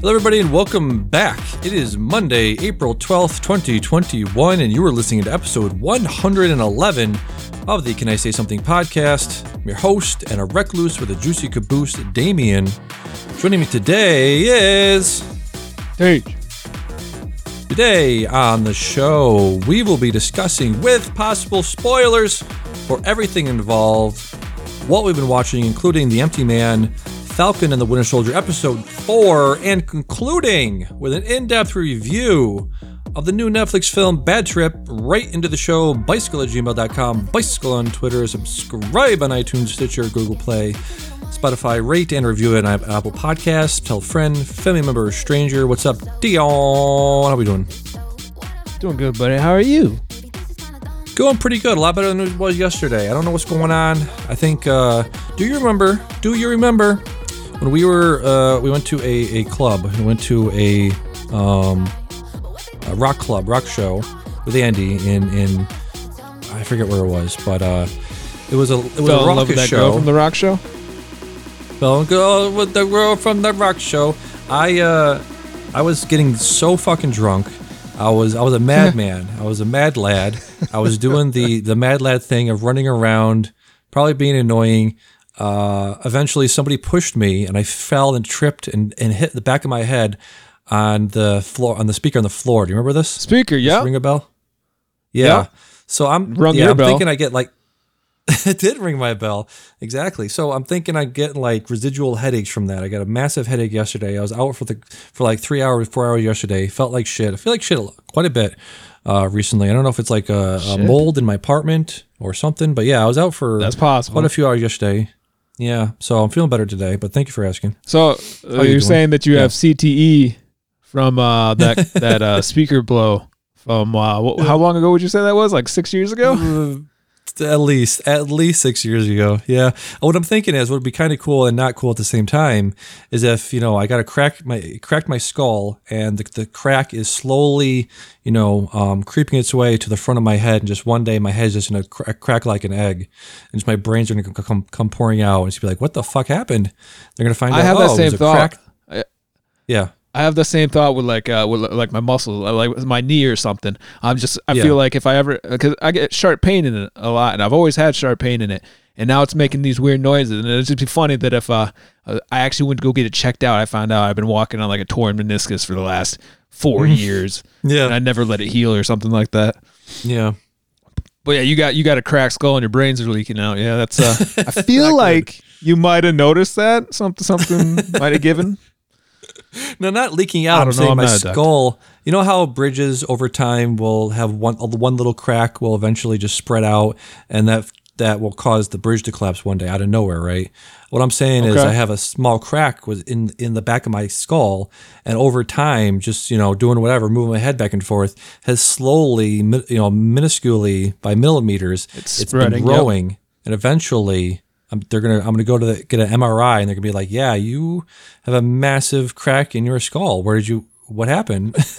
Hello, everybody, and welcome back. It is Monday, April 12th, 2021, and you are listening to episode 111 of the Can I Say Something podcast. I'm your host and a recluse with a juicy caboose, Damian. Joining me today is. Hey, Today on the show, we will be discussing, with possible spoilers for everything involved, what we've been watching, including The Empty Man, Falcon and the Winter Soldier episode 4, and concluding with an in depth review of the new Netflix film Bad Trip right into the show. Bisickle at gmail.com, bisickle on Twitter, subscribe on iTunes, Stitcher, Google Play. Spotify, rate and review it on Apple Podcasts. Tell a friend, family member, or stranger. What's up, Dion? How are we doing? doing good, buddy. How are you? Going pretty good. A lot better than it was yesterday. I don't know what's going on. I think. Uh, do you remember? Do you remember when we were? Uh, we went to a, a club. We went to a, um, a rock club, rock show with Andy in in. I forget where it was, but uh, it was a it was Fell a love rock show. girl from the rock show. Fell in girl with the girl from the rock show. I uh I was getting so fucking drunk. I was I was a madman. I was a mad lad. I was doing the the mad lad thing of running around, probably being annoying. Uh, eventually, somebody pushed me, and I fell and tripped and, and hit the back of my head on the floor on the speaker on the floor. Do you remember this? Speaker, yeah. Ring a bell? Yeah. Yeah. So I'm Rung yeah, I'm bell. thinking I get like it did ring my bell. Exactly. So I'm thinking I get like residual headaches from that. I got a massive headache yesterday. I was out for the for like three hours, four hours yesterday. Felt like shit. I feel like shit quite a bit uh, recently. I don't know if it's like a, a mold in my apartment or something, but yeah, I was out for That's possible. quite a few hours yesterday. Yeah, so I'm feeling better today. But thank you for asking. So uh, you you're doing? saying that you Yeah. have CTE from uh, that that uh, speaker blow from uh, wh- how long ago would you say that was? Like six years ago? At least, at least six years ago. Yeah. What I'm thinking is, what would be kind of cool and not cool at the same time is if you know I got a crack my cracked my skull and the, the crack is slowly you know um, creeping its way to the front of my head and just one day my head's just gonna cra- crack like an egg and just my brain's are gonna come come, come pouring out and it's be like what the fuck happened? They're gonna find I out. have oh, that it same thought. crack- I- Yeah. I have the same thought with like uh, with like my muscle, uh, like my knee or something. I'm just I Yeah. feel like if I ever because I get sharp pain in it a lot, and I've always had sharp pain in it, and now it's making these weird noises, and it'd just be funny that if uh, uh, I actually went to go get it checked out, I found out I've been walking on like a torn meniscus for the last four years, and I never let it heal or something like that. Yeah. But yeah, you got you got a cracked skull and your brains are leaking out. Yeah, that's uh, I feel like you might have noticed that something something might have given. No, not leaking out. I'm know, saying I'm my skull. You know how bridges over time will have one one little crack will eventually just spread out, and that that will cause the bridge to collapse one day out of nowhere, right? What I'm saying is, I have a small crack was in in the back of my skull, and over time, just you know, doing whatever, moving my head back and forth, has slowly, you know, minusculely by millimeters, It's been spreading, yep. growing, and eventually. I'm, they're gonna. I'm gonna go to the, get an MRI, and they're gonna be like, "Yeah, you have a massive crack in your skull. Where did you? What happened?"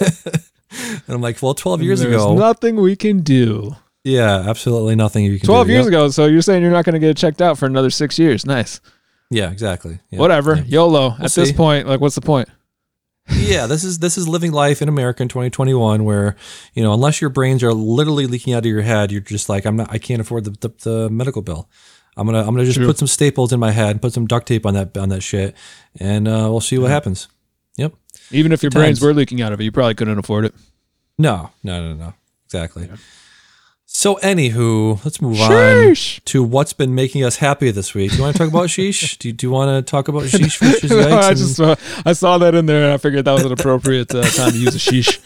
and I'm like, "Well, 12 years ago. There's ago, nothing we can do. yeah, absolutely nothing you can." 12 do. years Yep. ago. So you're saying you're not going to get it checked out for another six years. Nice. Yeah, exactly. Yeah. Whatever. Yeah. YOLO. At this point, like, what's the point? yeah, this is this is living life in America in 2021, where you know, unless your brains are literally leaking out of your head, you're just like, I'm not. I can't afford the, the, the medical bill. I'm gonna I'm gonna just True. put some staples in my head, and put some duct tape on that on that shit, and uh, we'll see what happens. Yep. Even if your brains were leaking out of it, you probably couldn't afford it. No, no, no, no. Exactly. So, anywho, let's move Sheesh. on to what's been making us happy this week. Do you want to talk about sheesh? Do you, do you want to talk about sheesh? No, I and- just saw, I saw that in there and I figured that was an appropriate uh, time to use a sheesh.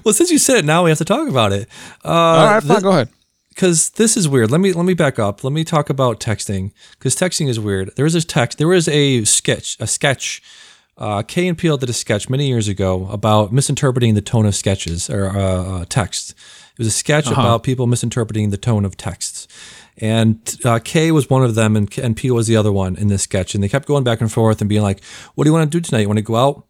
well, since you said it, now we have to talk about it. Uh, All right, fine, go ahead. Because this is weird. Let me let me back up. Let me talk about texting because texting is weird. There was a text. There was a sketch. A sketch uh, Key and Peele did a sketch many years ago about misinterpreting the tone of sketches or uh, uh, text. It was a sketch about people misinterpreting the tone of texts. And uh, Key was one of them, and, and Peele was the other one in this sketch. And they kept going back and forth and being like, What do you want to do tonight? You want to go out?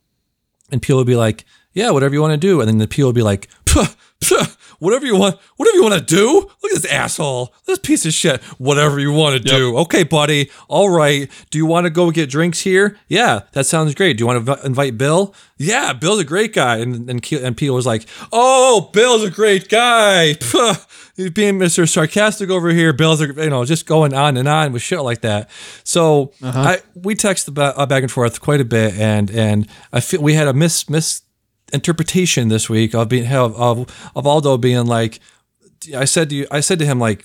And Peele would be like, Yeah, whatever you want to do. And then the Peele would be like, "Puh, puh, Whatever you want, whatever you want to do. Look at this asshole, this piece of shit. Whatever you want to do. Okay, buddy. All right. Do you want to go get drinks here? Yeah, that sounds great. Do you want to invite Bill? Yeah, Bill's a great guy. And and, Ke- and Peele was like, Oh, Bill's a great guy. He's being Mr. Sarcastic over here. Bill's, a, you know, just going on and on with shit like that. So I we texted uh, back and forth quite a bit, and and I feel we had a mis misinterpretation this week of being of of, of Aldo being like, I said to you, I said to him like.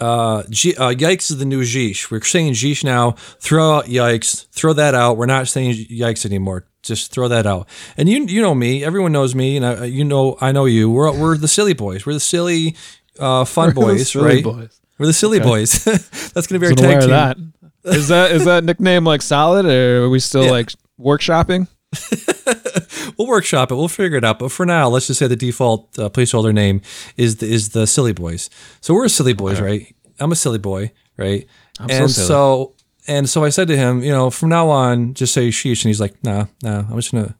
Uh, G, uh, yikes is the new Jeesh. We're saying Jeesh now. Throw out yikes. Throw that out. We're not saying yikes anymore. Just throw that out. And you you know me. Everyone knows me, and I, you know I know you. We're we're the silly boys. We're the silly, uh, fun boys, Silly right? boys. We're the silly boys. That's gonna be our tag team. that. Is that is that nickname like solid, or are we still Yeah. like workshopping? We'll workshop it. We'll figure it out. But for now, let's just say the default uh, placeholder name is the, is the silly boys. So we're silly boys, right? I'm a silly boy, right? I'm so and silly. so and so I said to him, you know, from now on, just say sheesh. And he's like, nah, nah. I'm just gonna.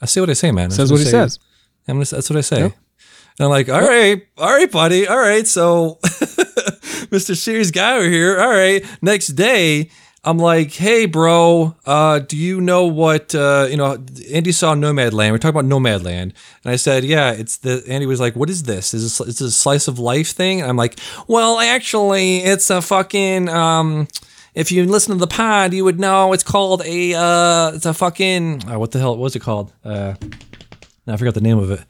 I say what I say, man. I'm Says what he say- says. I'm gonna, say that's what I say. And I'm like, all right, all right, buddy, all right. So, Mr. Serious Guy over here. All right. Next day, I'm like, hey, bro, uh, do you know what, uh, you know, Andy saw Nomadland. We're talking about Nomadland. And I said, yeah, it's the, Andy was like, what is this? Is this, is this a slice of life thing? And I'm like, well, actually, it's a fucking, um, if you listen to the pod, you would know it's called a, uh, it's a fucking, uh, what the hell, was it called? Uh, I forgot the name of it.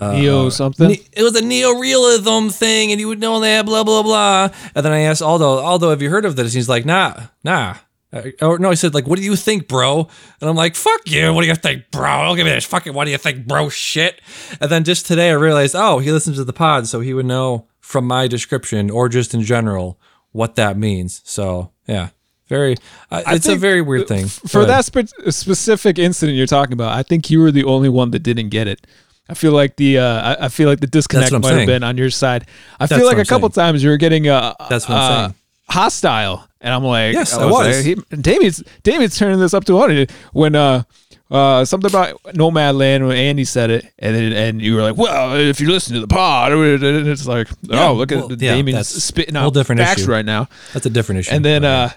Neo something. It was a neo-realism thing, and you would know that, blah blah blah. And then I asked Aldo, Aldo, have you heard of this? He's like, nah, nah. Uh, Or no, I said like, what do you think, bro? And I'm like, fuck you. What do you think, bro? Don't give me this fucking. What do you think, bro? Shit. And then just today, I realized, oh, he listens to the pod, so he would know from my description or just in general what that means. So yeah, very. Uh, it's a very weird thing. For that spe- specific incident you're talking about, I think you were the only one that didn't get it. I feel like the uh, I, I feel like the disconnect might have been on your side. I That's feel like a couple saying. times you were getting uh, That's what I'm uh, saying. hostile, and I'm like, Yes, I was. he, Damian's Damian's turning this up to 100 when uh uh something about Nomad Land when Andy said it, and then, and you were like, well, if you listen to the pod, and it's like, Yeah, oh, look well, at yeah, Damian's that's spitting out different facts issue. right now That's a different issue. and then uh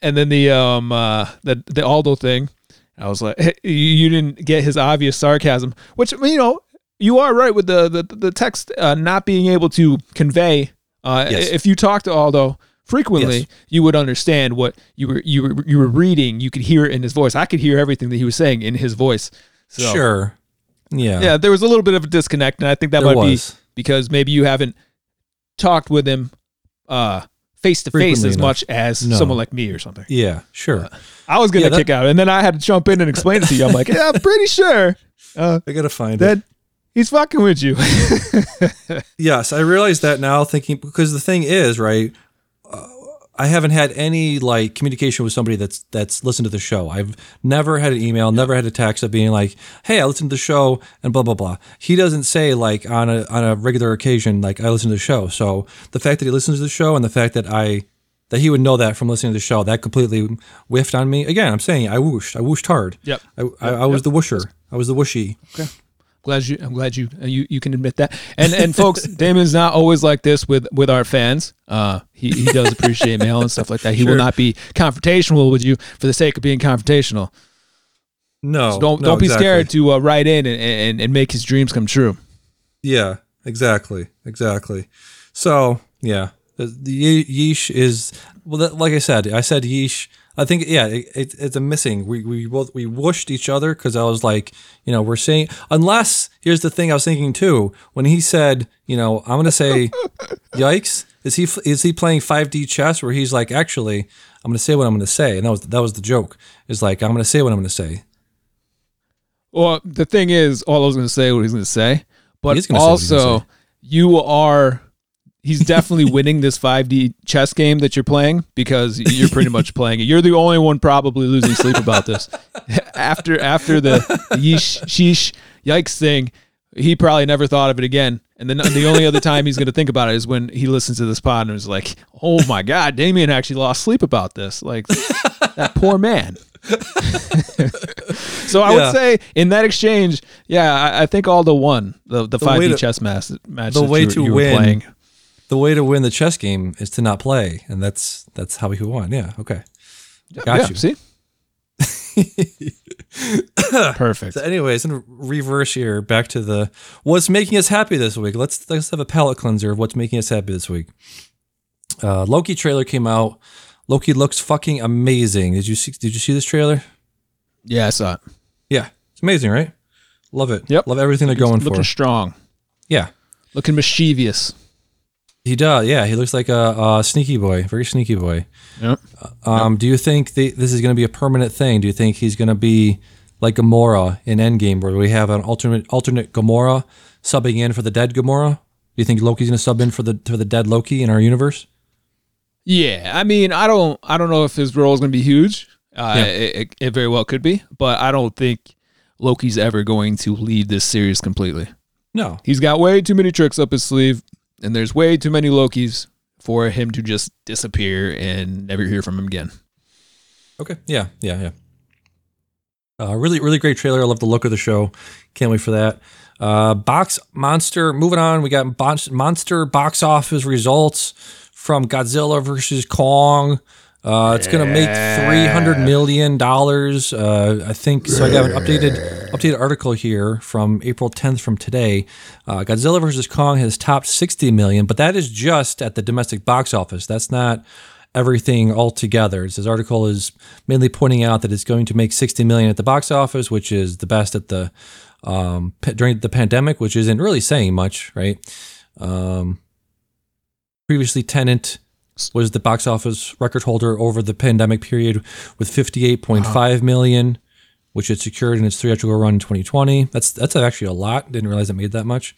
and then the um uh the the Aldo thing I was like you, you didn't get his obvious sarcasm which you know you are right with the the, the text uh, not being able to convey uh Yes. if you talk to Aldo frequently Yes. you would understand what you were you were you were reading you could hear it in his voice I could hear everything that he was saying in his voice so sure. Yeah. yeah there was a little bit of a disconnect and I think that There might was. be because maybe you haven't talked with him uh face to face as enough. much as No. someone like me or something Yeah, sure. I was gonna Yeah, that- kick out, and then I had to jump in and explain it to you. I'm like, yeah, I'm pretty sure uh, I gotta find that it. He's fucking with you. Yes, I realize that now. Thinking because the thing is, right? Uh, I haven't had any like communication with somebody that's that's listened to the show. I've never had an email, never had a text of being like, "Hey, I listened to the show," and blah blah blah. He doesn't say like on a on a regular occasion like I listen to the show. So the fact that he listens to the show and the fact that I that he would know that from listening to the show that completely whiffed on me. Again, I'm saying I whooshed. I whooshed hard. Yep. I, I, I was the whoosher. I was the whooshy. Glad you, I'm glad you, uh, you, you can admit that. And and folks, Damon's not always like this with with our fans. Uh, he he does appreciate mail and stuff like that. He will not be confrontational with you for the sake of being confrontational. No, So don't no, don't be exactly. scared to uh, write in and, and and make his dreams come true. Yeah, exactly, exactly. So yeah, the, the yeesh is well. That, like I said, I said yeesh. I think yeah, it, it, it's a missing. We we both we whooshed each other because I was like, you know, we're saying unless here's the thing I was thinking too when he said, you know, I'm gonna say, yikes. Is he is he playing 5D chess where he's like, actually, I'm gonna say what I'm gonna say, and that was that was the joke. Is like I'm gonna say what I'm gonna say. Well, the thing is, all I was going to say what he's going to say, but is gonna say what he's gonna also say. you are. He's definitely winning this 5D chess game that you're playing because you're pretty much playing it. You're the only one probably losing sleep about this. after after the yeesh sheesh yikes thing, he probably never thought of it again. And then the only other time he's going to think about it is when he listens to this pod and is like, "Oh my god, Damian actually lost sleep about this." Like that poor man. so I Yeah. would say in that exchange, yeah, I, I think Aldo won the the five D chess match match. the way you, to you win playing. The way to win the chess game is to not play, and that's that's how he won. Yeah. Okay. Got yeah, you. See, perfect. So, anyways, in reverse here, back to the what's making us happy this week. Let's let's have a palate cleanser of what's making us happy this week. Uh, Loki trailer came out. Loki looks fucking amazing. Did you see? Did you see this trailer? Yeah, I saw it. Yeah, it's amazing, right? Love it. Yep. Love everything they're going looking for. strong, Yeah, looking mischievous. He does. Yeah, he looks like a, a sneaky boy, very sneaky boy. Yep. Um, Do you think the, this is going to be a permanent thing? Do you think he's going to be like Gamora in Endgame, where we have an alternate alternate Gamora subbing in for the dead Gamora? Do you think Loki's going to sub in for the for the dead Loki in our universe? Yeah, I mean, I don't, I don't know if his role is going to be huge. Uh, Yeah. it, it, it very well could be, but I don't think Loki's ever going to lead this series completely. No. He's got way too many tricks up his sleeve, and there's way too many Lokis for him to just disappear and never hear from him again. Okay. Yeah. Yeah. Yeah. Uh, really, really great trailer. I love the look of the show. Can't wait for that. Uh, box monster. Moving on, we got monster box office results from Godzilla versus Kong. Uh, it's gonna make three hundred million dollars. Uh, I think so. I got an updated updated article here from April tenth from today. Uh, Godzilla versus Kong has topped sixty million, but that is just at the domestic box office. That's not everything altogether. This article is mainly pointing out that it's going to make 60 million at the box office, which is the best at the um, during the pandemic, which isn't really saying much, right? Um, previously, Tenet was the box office record holder over the pandemic period with 58.5 million, which it secured in its theatrical run in 2020. That's that's actually a lot. Didn't realize it made that much.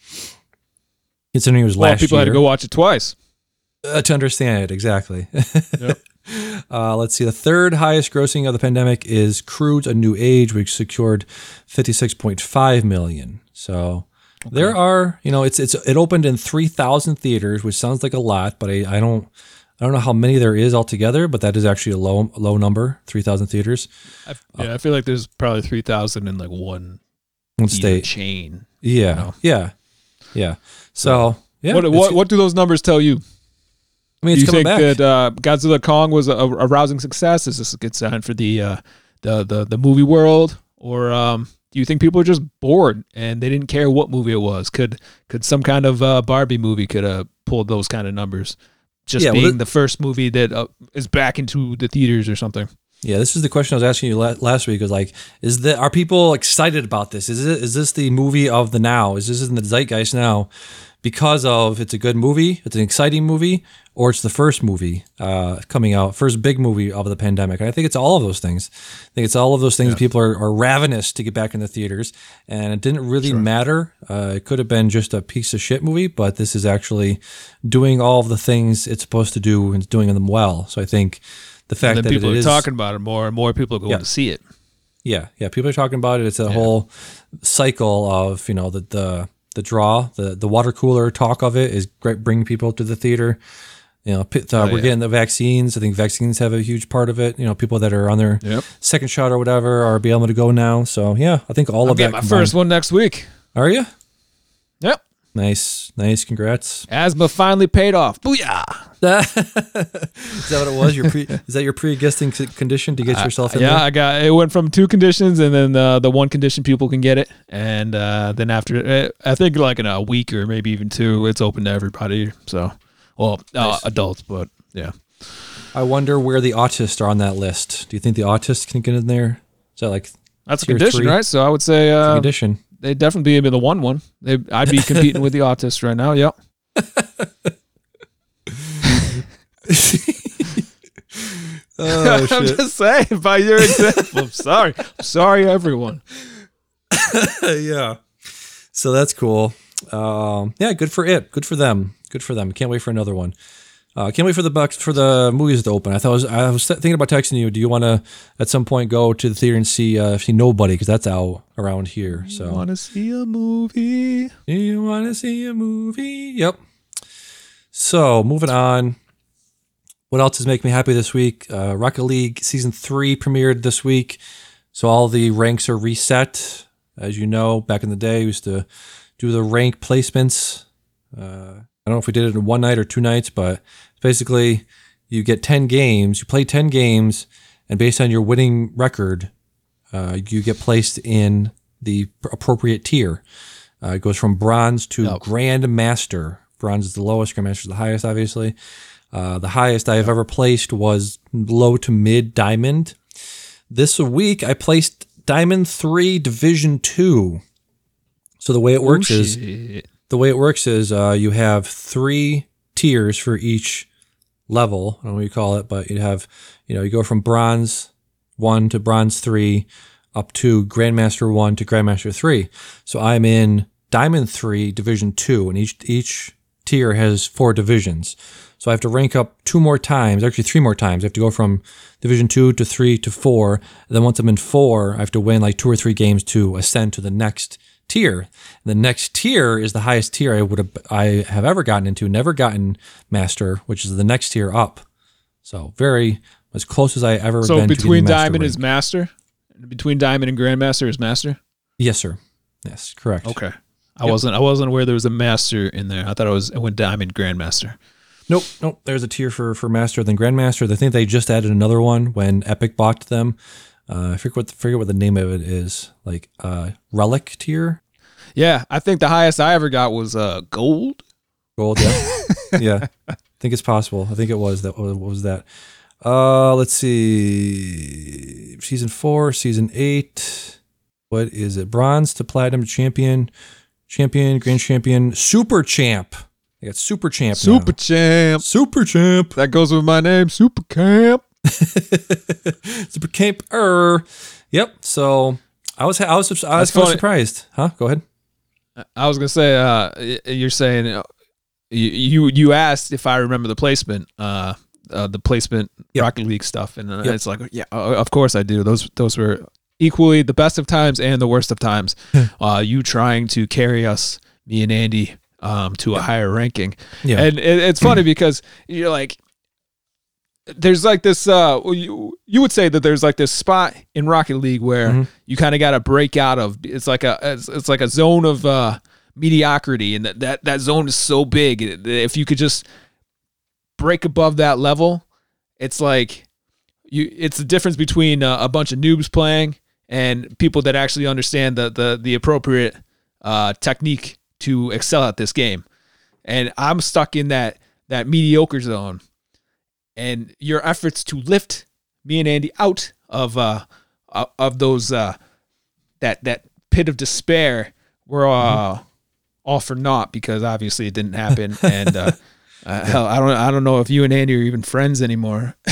Considering it was last year. A lot of last people year had to go watch it twice. uh, to understand it exactly. Yep. uh, let's see. The third highest grossing of the pandemic is Croods: A New Age, which secured fifty six point five million. So there are, you know, it's it's it opened in three thousand theaters, which sounds like a lot, but I, I don't. I don't know how many there is altogether, but that is actually a low low number, three thousand theaters, I, yeah, I feel like there's probably three thousand in like one one state. chain. Yeah, know. yeah, yeah. So yeah, what, what what do those numbers tell you? I mean, Do you coming think back. that uh, Godzilla Kong was a, a rousing success? Is this a good sign for the uh, the, the the movie world, or um, do you think people are just bored and they didn't care what movie it was? Could could some kind of uh, Barbie movie could have pulled those kind of numbers? Just Yeah, well, being the- the first movie that uh, is back into the theaters or something. Yeah, this is the question I was asking you la- last week. Was like, is that are people excited about this? Is it is this the movie of the now? Is this in the zeitgeist now? Because of it's a good movie, it's an exciting movie, or it's the first movie uh, coming out, first big movie of the pandemic. And I think it's all of those things. I think it's all of those things. People are, are ravenous to get back in the theaters, and it didn't really matter. Uh, it could have been just a piece of shit movie, but this is actually doing all of the things it's supposed to do and doing them well. So I think the fact that people are is talking about it more and more people are going Yeah. to see it. yeah, yeah. People are talking about it. It's a whole cycle of you know the the the draw, the the water cooler talk of it is great, bringing people to the theater. You know, pit- uh, we're Oh, yeah. getting the vaccines. I think vaccines have a huge part of it. You know, people that are on their Yep. second shot or whatever are be able to go now. So yeah, I think all I'll of that. get my combined- first one next week. Are you? Yep. Nice, nice. Congrats. Asthma finally paid off. Booyah. is that what it was? Your pre is that your pre-existing condition to get yourself in yeah, there? I got it. Went from two conditions, and then uh, the one condition people can get it, and uh, then after uh, I think like in a week or maybe even two, it's open to everybody. So, well, uh, adults, but yeah, I wonder where the autists are on that list. Do you think the autists can get in there? Is that like that's a condition, three. right? So I would say uh, condition? they'd definitely be the one one. They, I'd be competing with the autists right now. Yep. Oh I'm just saying by your example. I'm sorry. I'm sorry, everyone. yeah. So that's cool. Um, yeah, good for it. Good for them. Good for them. Can't wait for another one. Uh, can't wait for the bucks for the movies to open. I thought I was I was thinking about texting you. Do you want to at some point go to the theater and see uh, see Nobody because that's out around here. So you Want to see a movie? you want to see a movie? Yep. So moving on. What else is making me happy this week? Uh, Rocket League season three premiered this week, so all the ranks are reset. As you know, back in the day, we used to do the rank placements. Uh, I don't know if we did it in one night or two nights, but basically, you get ten games. You play ten games, and based on your winning record, uh, you get placed in the appropriate tier. Uh, it goes from bronze to Yep. grand master. Bronze is the lowest, grand master is the highest, obviously. Uh, the highest I have ever placed was low to mid diamond. This week I placed diamond three, division two. So the way it works is the way it works is uh, you have three tiers for each level. I don't know what you call it, but you have, you know, you go from bronze one to bronze three up to grandmaster one to grandmaster three. So I'm in diamond three, division two, and each each tier has four divisions. So I have to rank up two more times, actually three more times. I have to go from division two to three to four. And then once I'm in four, I have to win like two or three games to ascend to the next tier. The next tier is the highest tier I would have I have ever gotten into. Never gotten master, which is the next tier up. So very as close as I ever So between diamond rank. is master. Between diamond and grandmaster is master. yes, sir. Yes, correct. Okay. I wasn't. I wasn't aware there was a master in there. I thought it was. It went diamond grandmaster. Nope, nope. There's a tier for for master then grandmaster. I think they just added another one when Epic bought them. Uh, I forget what forget what the name of it is. Like uh, relic tier, Yeah, I think the highest I ever got was uh gold. gold. Yeah, yeah. I think it's possible. I think it was that. What was that? Uh, let's see. Season four, season eight. What is it? Bronze to platinum, champion, champion, grand champion, super champ. I got super champ. now. Super champ. super champ. That goes with my name, Super Camp. Super Camp er. Yep. So I was I was I was, was funny. surprised. Huh? Go ahead. I was gonna say, uh, you're saying uh, you you you asked if I remember the placement, uh, uh the placement Yep. Rocket League stuff, and uh, Yep. it's like, yeah, of course I do. Those those were equally the best of times and the worst of times. uh, you trying to carry us, me and Andy, um, to a higher ranking, Yeah. and it, it's funny because you're like. There's like this. Uh, well, you you would say that there's like this spot in Rocket League where Mhm. you kind of got to break out of. It's like a it's, it's like a zone of uh, mediocrity, and that, that that zone is so big. If you could just break above that level, it's like you. It's the difference between uh, a bunch of noobs playing and people that actually understand the the the appropriate uh, technique to excel at this game. And I'm stuck in that that mediocre zone, and your efforts to lift me and Andy out of uh of- of those uh that that pit of despair were uh all for naught because obviously it didn't happen. And uh, uh hell I don't I don't know if you and Andy are even friends anymore.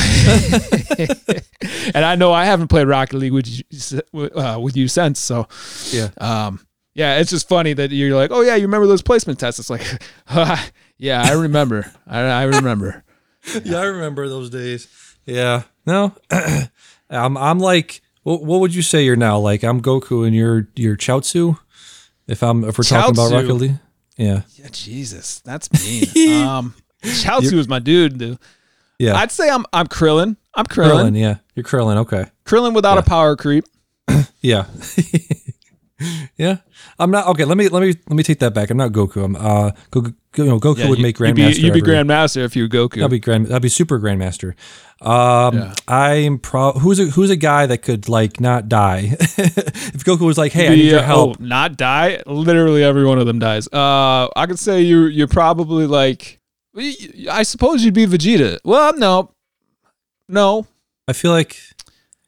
And I know I haven't played Rocket League with you uh, with you since so Yeah. um yeah it's just funny that you're like oh yeah you remember those placement tests? It's like yeah I remember. I, I remember yeah, I remember those days. Yeah. No. I'm I'm like what, what would you say you're now? Like I'm Goku and you're you're Chiaotzu? If I'm if we're talking about. Rocket League? Yeah. Yeah, Jesus, that's mean. um, Chiaotzu was my dude, dude. Yeah. I'd say I'm I'm Krillin. I'm Krillin. Krillin, yeah. You're Krillin, okay. Krillin without a power creep. Yeah. yeah. I'm not okay, let me let me let me take that back. I'm not Goku. I'm uh Goku, you know, Goku would you, make you'd be, Grandmaster. you'd be every- Grandmaster if you were Goku. That'd be grand. That'd be super grandmaster. Um, Yeah. I'm pro. Who's a who's a guy that could like not die? if Goku was like, "Hey, I need your help," oh, not die. Literally every one of them dies. Uh, I could say you you're probably like. I suppose you'd be Vegeta. Well, no, no. I feel like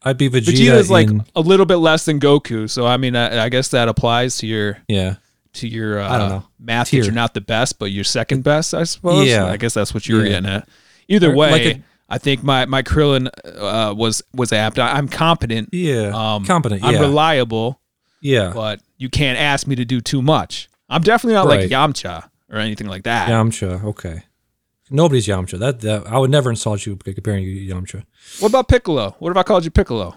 I'd be Vegeta. Vegeta is like in- a little bit less than Goku, so I mean, I, I guess that applies to your yeah, to your uh, I don't know. math Tier. that you're not the best, but you're second best, I suppose. Yeah. I guess that's what you were Yeah. getting at. Either way, like a- I think my my Krillin uh, was was apt. I, I'm competent. yeah, Um, competent. I'm reliable, yeah, but you can't ask me to do too much. I'm definitely not Right. like Yamcha or anything like that. Yamcha. Okay. Nobody's Yamcha. That, that I would never insult you comparing you to Yamcha. What about Piccolo? What if I called you Piccolo?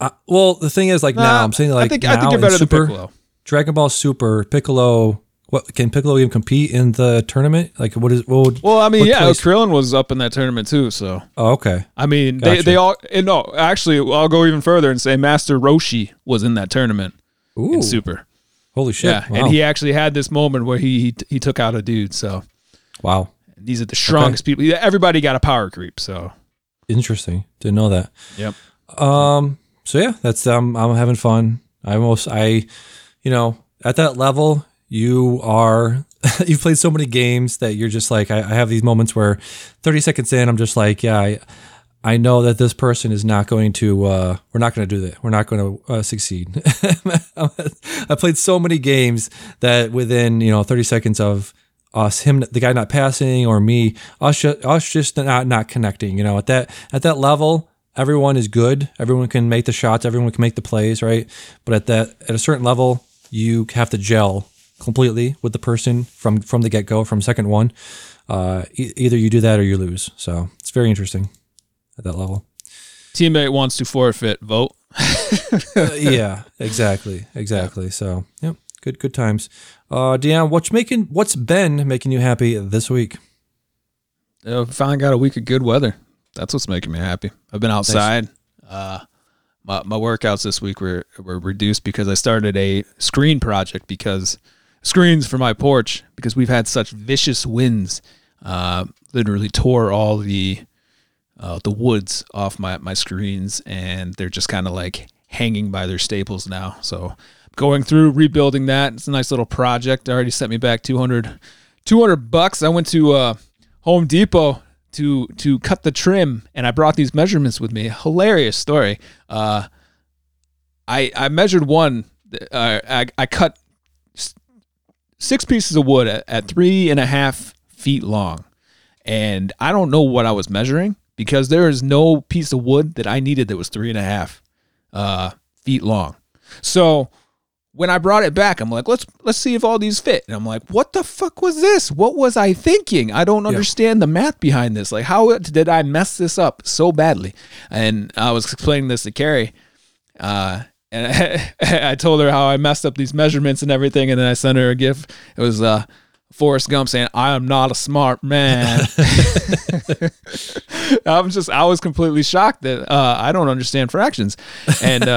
Uh, well, the thing is, like now, I'm saying like I think now I think you're better Super, than Piccolo. Dragon Ball Super, Piccolo. What can Piccolo even compete in the tournament? Like, what is what would? Well, I mean, yeah, place- Krillin was up in that tournament too. So Oh, okay. I mean, Gotcha. they they all and no, actually, I'll go even further and say Master Roshi was in that tournament Ooh, in Super. holy shit! Yeah, wow. and he actually had this moment where he he, he took out a dude. So wow, these are the strongest people. Everybody got a power creep. So interesting. Didn't know that. yep. Um. So yeah, that's um. I'm having fun. I almost I, you know, at that level, you are. you've played so many games that you're just like I, I have these moments where, 30 seconds in, I'm just like, yeah, I, I know that this person is not going to. Uh, we're not going to do that. We're not going to uh, succeed. I played so many games that within you know 30 seconds of us him the guy not passing or me us just, us just not not connecting you know at that at that level everyone is good. Everyone can make the shots. Everyone can make the plays right? But at that at a certain level you have to gel completely with the person from from the get-go from second one. Uh, e- either you do that or you lose. So it's very interesting at that level. Teammate wants to forfeit. Vote. Uh, yeah exactly exactly. So yep good good times uh Deanne, what's making what's been making you happy this week Uh, finally got a week of good weather. That's what's making me happy. I've been outside. Uh, my my workouts this week were were reduced because I started a screen project because screens for my porch because we've had such vicious winds. Uh, literally tore all the uh, the woods off my my screens, and they're just kind of like hanging by their staples now. So going through rebuilding that. It's a nice little project. Already sent me back 200, 200 bucks. I went to uh, Home Depot to to cut the trim, and I brought these measurements with me. Hilarious story. Uh, I I measured one. Uh, I I cut six pieces of wood at, at three and a half feet long, and I don't know what I was measuring because there is no piece of wood that I needed that was three and a half uh, feet long. So when I brought it back, I'm like, let's let's see if all these fit. And I'm like, what the fuck was this? What was I thinking? I don't understand the math behind this. Like, how did I mess this up so badly? And I was explaining this to Carrie, uh, and I, told her how I messed up these measurements and everything. And then I sent her a gift. It was uh, Forrest Gump saying, "I am not a smart man." I'm just, I was completely shocked that uh, I don't understand fractions, and.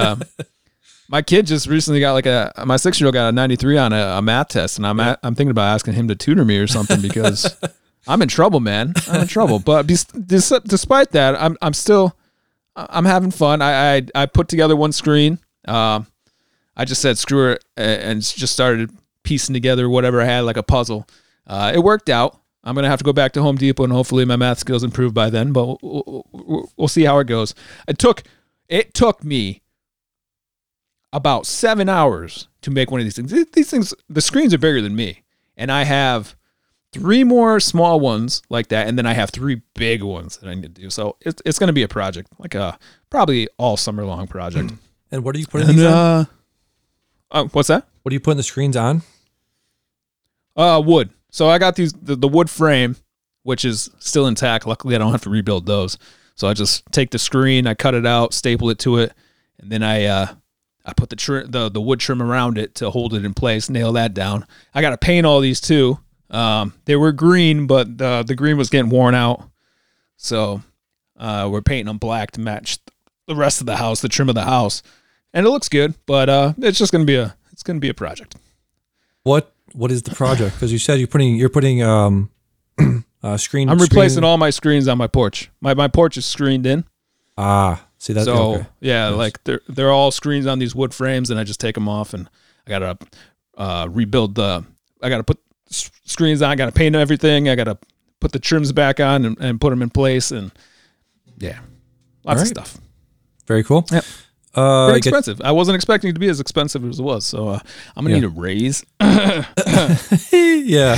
My kid just recently got like a my six year old got a 93 on a, a math test, and I'm at, I'm thinking about asking him to tutor me or something because I'm in trouble, man. I'm in trouble. But des- despite that, I'm I'm still I'm having fun. I I, I put together one screen. Um, I just said screw it and just started piecing together whatever I had like a puzzle. Uh, it worked out. I'm gonna have to go back to Home Depot and hopefully my math skills improve by then. But we'll, we'll, we'll see how it goes. It took it took me about seven hours to make one of these things. These- These things, the screens are bigger than me, and I have three more small ones like that, and then I have three big ones that I need to do. So it's it's going to be a project, like a probably all summer long project. and what are you putting and these on? uh, uh, what's that? what are you putting the screens on Uh, wood. So I got these the, the wood frame, which is still intact. Luckily, I don't have to rebuild those. So I just take the screen, I cut it out, staple it to it, and then I uh, I put the the the wood trim around it to hold it in place, nail that down. I got to paint all these too. Um, they were green, but the the green was getting worn out, so uh, we're painting them black to match the rest of the house, the trim of the house, and it looks good. But uh, it's just gonna be a it's gonna be a project. what what is the project because you said you're putting you're putting um uh screen I'm replacing screen- all my screens on my porch. My my porch is screened in. ah see that so okay. yeah, Yes. like they're they're all screens on these wood frames, and I just take them off, and I gotta uh, rebuild the. I gotta put screens on. I gotta paint everything. I gotta put the trims back on and, and put them in place, and yeah, lots of stuff. very cool Yep. uh get- expensive. I wasn't expecting it to be as expensive as it was, so uh, I'm gonna Yeah. need a raise. yeah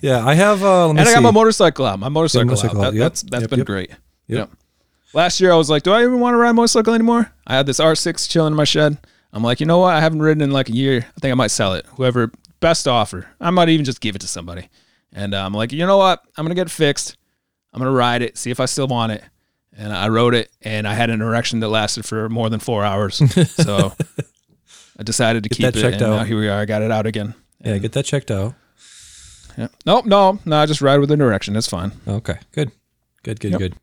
yeah i have uh let me and I see. got my motorcycle out. My motorcycle, motorcycle out. out. That, Yep. That's that's Yep, been yep. great. Yep. Last year I was like, do I even want to ride a motorcycle anymore? I had this R6 chilling in my shed. I'm like, you know what? I haven't ridden in like a year. I think I might sell it. Whoever best offer. I might even just give it to somebody. And uh, I'm like, you know what? I'm gonna get it fixed. I'm gonna ride it, see if I still want it. And I rode it, and I had an erection that lasted for more than four hours. so I decided to Get keep that it. checked and out. now here we are. I got it out again. Yeah, get that checked out. Yeah. Nope, no, no. I just ride with an erection. It's fine. Okay, good, good, good, Yep. good.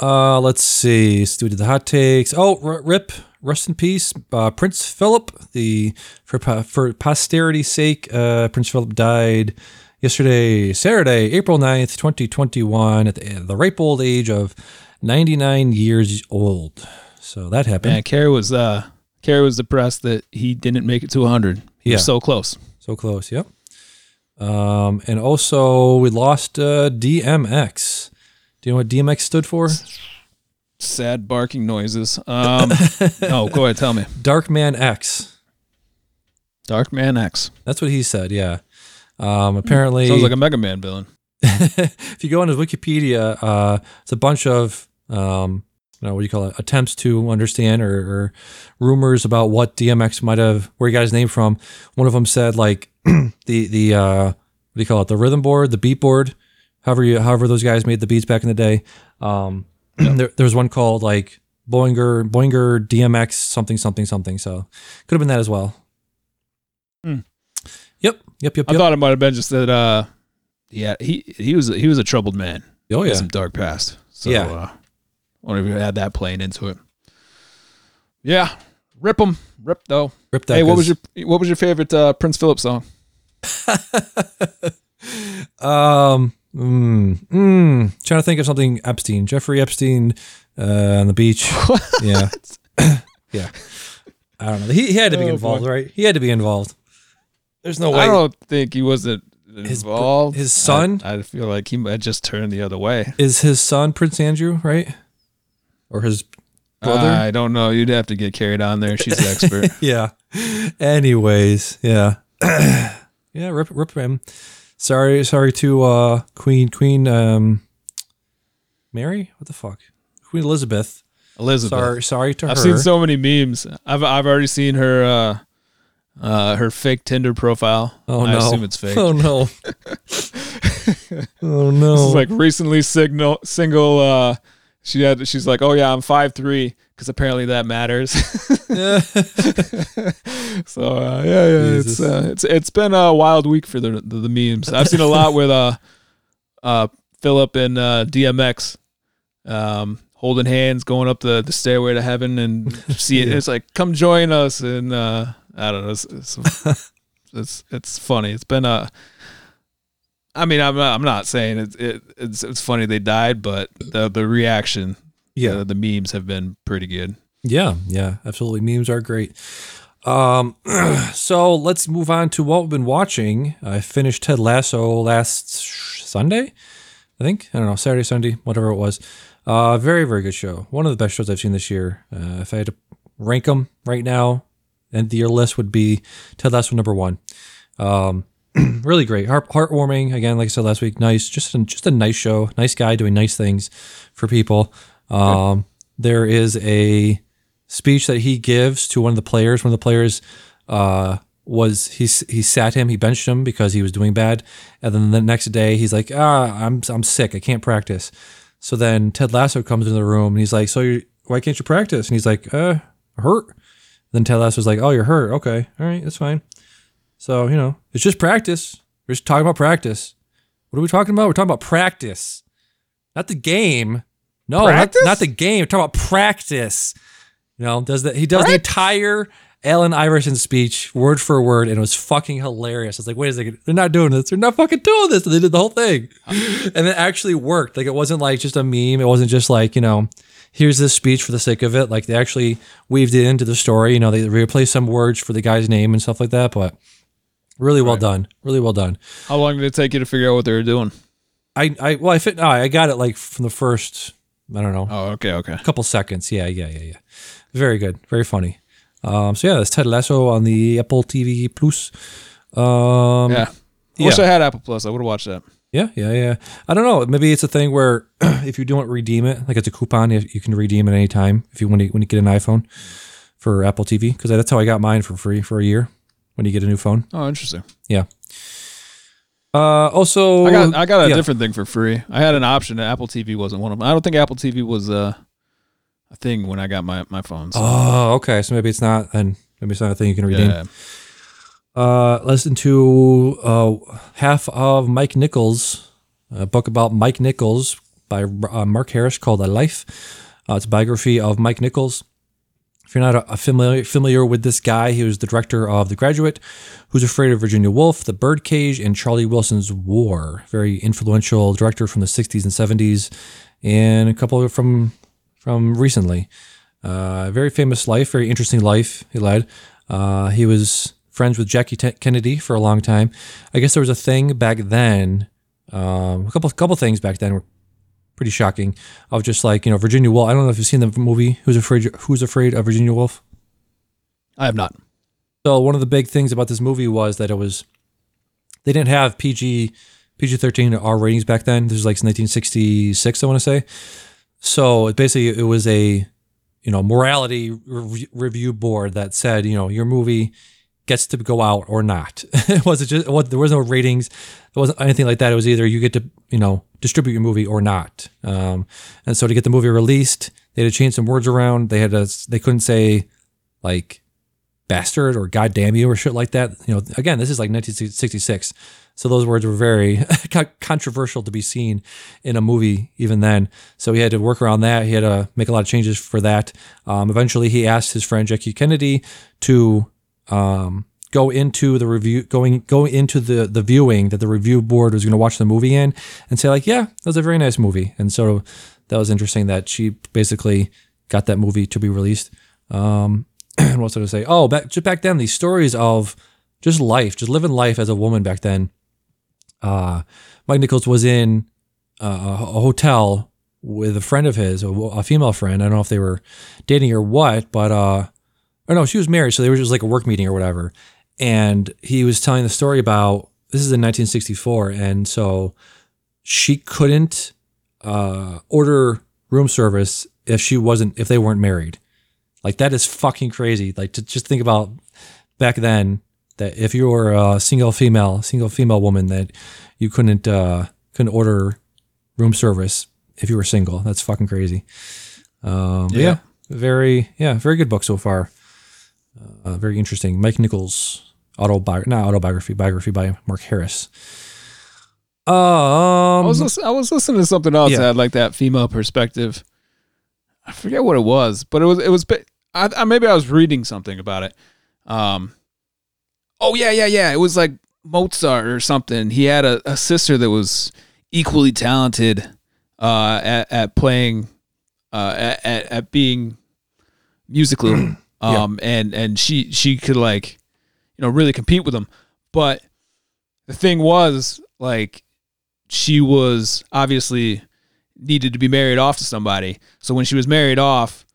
Uh, let's see. Let's do the hot takes. Oh, rip, rest in peace, uh, Prince Philip. The for for posterity's sake, uh, Prince Philip died yesterday, Saturday, April 9th, twenty twenty one, at the, the ripe old age of ninety nine years old. So that happened. Man, Carrie was uh Carrie was depressed that he didn't make it to 100. He Yeah. was so close. So close. Yep. Um, and also we lost uh, DMX. Do you know what DMX stood for? Sad barking noises. Um, no, go ahead, tell me. Dark Man X. Dark Man X. That's what he said. Yeah. Um, apparently, Sounds like a Mega Man villain. if you go on his Wikipedia, uh, it's a bunch of um, you know, what do you call it? Attempts to understand or, or rumors about what DMX might have, where he got his name from. One of them said like the the uh, what do you call it? The rhythm board, the beat board. However, you, however those guys made the beats back in the day. Um, there, there was one called like Boinger Boinger DMX something something something. So could have been that as well. Hmm. Yep, yep, yep, I yep. thought it might have been just that uh yeah, he he was he was a troubled man. oh He yeah, had some dark past. So Yeah. uh I wonder if you had that playing into it. Yeah. Rip him. Rip though. rip that. hey, what was your what was your favorite uh, Prince Philip song? Um, mm, mm, trying to think of something Epstein, Jeffrey Epstein, uh, on the beach. Yeah, yeah. I don't know. He, he had to be Oh, involved, boy. right? He had to be involved. There's no way. I don't think he wasn't involved. his son? I, I feel like he might just turn the other way. Is his son Prince Andrew, right? Or his brother? I don't know. You'd have to get carried on there. She's the expert. yeah. Anyways, yeah, yeah. Rip, rip him. Sorry, sorry to uh, Queen, Queen, um, Mary. What the fuck? Queen Elizabeth. Elizabeth. Sorry, sorry to I've her. seen so many memes. I've I've already seen her uh uh her fake Tinder profile. Oh I no! assume it's fake. Oh no! oh no! This is like recently signal single uh she had she's like, "Oh yeah, I'm 5'3" cuz apparently that matters. so uh, yeah, yeah, Jesus. it's uh, it's it's been a wild week for the, the the memes. I've seen a lot with uh uh Philip and uh DMX um holding hands going up the, the stairway to heaven and see it. Yeah. It's like come join us and uh I don't know. It's it's, it's, it's funny. It's been a I mean, I'm not, I'm not saying it's it, it's it's funny they died, but the the reaction, yeah, the, the memes have been pretty good. yeah, yeah. Absolutely, memes are great. Um, so let's move on to what we've been watching. I finished Ted Lasso last Sunday, I think. I don't know, Saturday, Sunday, whatever it was. Uh, very, very good show. One of the best shows I've seen this year. Uh, if I had to rank them right now, and your list would be Ted Lasso number one. Um, really great, heart heartwarming. Again, like I said last week, nice, just a, just a nice show. Nice guy doing nice things for people. Um, there is a speech that he gives to one of the players. One of the players uh, was he he sat him, he benched him because he was doing bad, and then the next day he's like, ah, I'm I'm sick, I can't practice. So then Ted Lasso comes into the room and he's like, so you why can't you practice? And he's like, uh, hurt. Then Ted Lasso's like, oh, you're hurt. Okay, all right, that's fine. So you know, it's just practice. We're just talking about practice. What are we talking about? We're talking about practice, not the game. No, not, not the game. We're talking about practice. You know, does that he does the entire Allen Iverson speech word for word, and it was fucking hilarious. I was like, wait a second, they're not doing this. They're not fucking doing this. And they did the whole thing, and it actually worked. Like it wasn't like just a meme. It wasn't just like you know, here's this speech for the sake of it. Like they actually weaved it into the story. You know, they replaced some words for the guy's name and stuff like that. But really well done. Really well done. How long did it take you to figure out what they were doing? I I well I fit. No, I got it like from the first. I don't know. Oh, okay, okay. A couple seconds. Yeah, yeah, yeah, yeah. Very good. Very funny. Um, so yeah, that's Ted Lasso on the Apple TV Plus. Um, Yeah. I wish yeah. I had Apple Plus. I would have watched that. yeah, yeah, yeah. I don't know. Maybe it's a thing where if you don't redeem it, like it's a coupon, you can redeem it any time if you when you when you get an iPhone for Apple TV because that's how I got mine for free for a year. when you get a new phone. Oh, interesting. Yeah. Uh, also, I got I got a yeah. different thing for free. I had an option. Apple TV wasn't one of them. I don't think Apple TV was uh, a thing when I got my my phones. Oh, okay. So maybe it's not, and maybe it's not a thing you can redeem. yeah. Uh, listen to uh, half of Mike Nichols, a book about Mike Nichols by uh, Mark Harris called A Life. Uh, it's a biography of Mike Nichols. If you're not uh, familiar familiar with this guy, he was the director of The Graduate, Who's Afraid of Virginia Woolf, The Birdcage, and Charlie Wilson's War. Very influential director from the 60s and 70s, and a couple from from recently. Uh, very famous life, very interesting life he led. Uh, he was friends with Jackie T- Kennedy for a long time. I guess there was a thing back then, um, a couple couple things back then were pretty shocking of just like you know Virginia Woolf. I don't know if you've seen the movie Who's Afraid Who's Afraid of Virginia Woolf. I have not. So one of the big things about this movie was that it was they didn't have PG PG thirteen or R ratings back then. This was like 1966, I want to say. So it basically it was a you know morality re- review board that said you know your movie gets to go out or not. it wasn't just what there was no ratings. It wasn't anything like that. It was either you get to you know distribute your movie or not. Um, and so to get the movie released, they had to change some words around. They had to they couldn't say like bastard or goddamn you or shit like that. You know, again, this is like 1966. So those words were very controversial to be seen in a movie even then. So he had to work around that. He had to make a lot of changes for that. Um, eventually, he asked his friend Jackie Kennedy to um, go into the review, going go into the the viewing that the review board was going to watch the movie in, and say like, yeah, that was a very nice movie. And so that was interesting that she basically got that movie to be released. Um, and what was I to say? Oh, back just back then, these stories of just life, just living life as a woman back then. Uh, Mike Nichols was in uh, a hotel with a friend of his, a, a female friend. I don't know if they were dating or what, but uh, or no, she was married, so they were just like a work meeting or whatever. And he was telling the story about this is in 1964, and so she couldn't uh, order room service if she wasn't if they weren't married. Like that is fucking crazy. Like to just think about back then that if you were a single female, single female woman, that you couldn't uh, couldn't order room service if you were single. That's fucking crazy. Um, yeah. Yeah. very yeah, very good book so far. Uh, very interesting. Mike Nichols autobiography, not autobiography, biography by Mark Harris. Um, I was listen, I was listening to something else Yeah. that had like that female perspective. I forget what it was, but it was it was. I, I maybe I was reading something about it. Um. Oh yeah, yeah, yeah. It was like Mozart or something. He had a, a sister that was equally talented uh, at at playing uh, at, at at being musical. um, and and she she could like you know really compete with him, but the thing was like she was obviously needed to be married off to somebody. So when she was married off,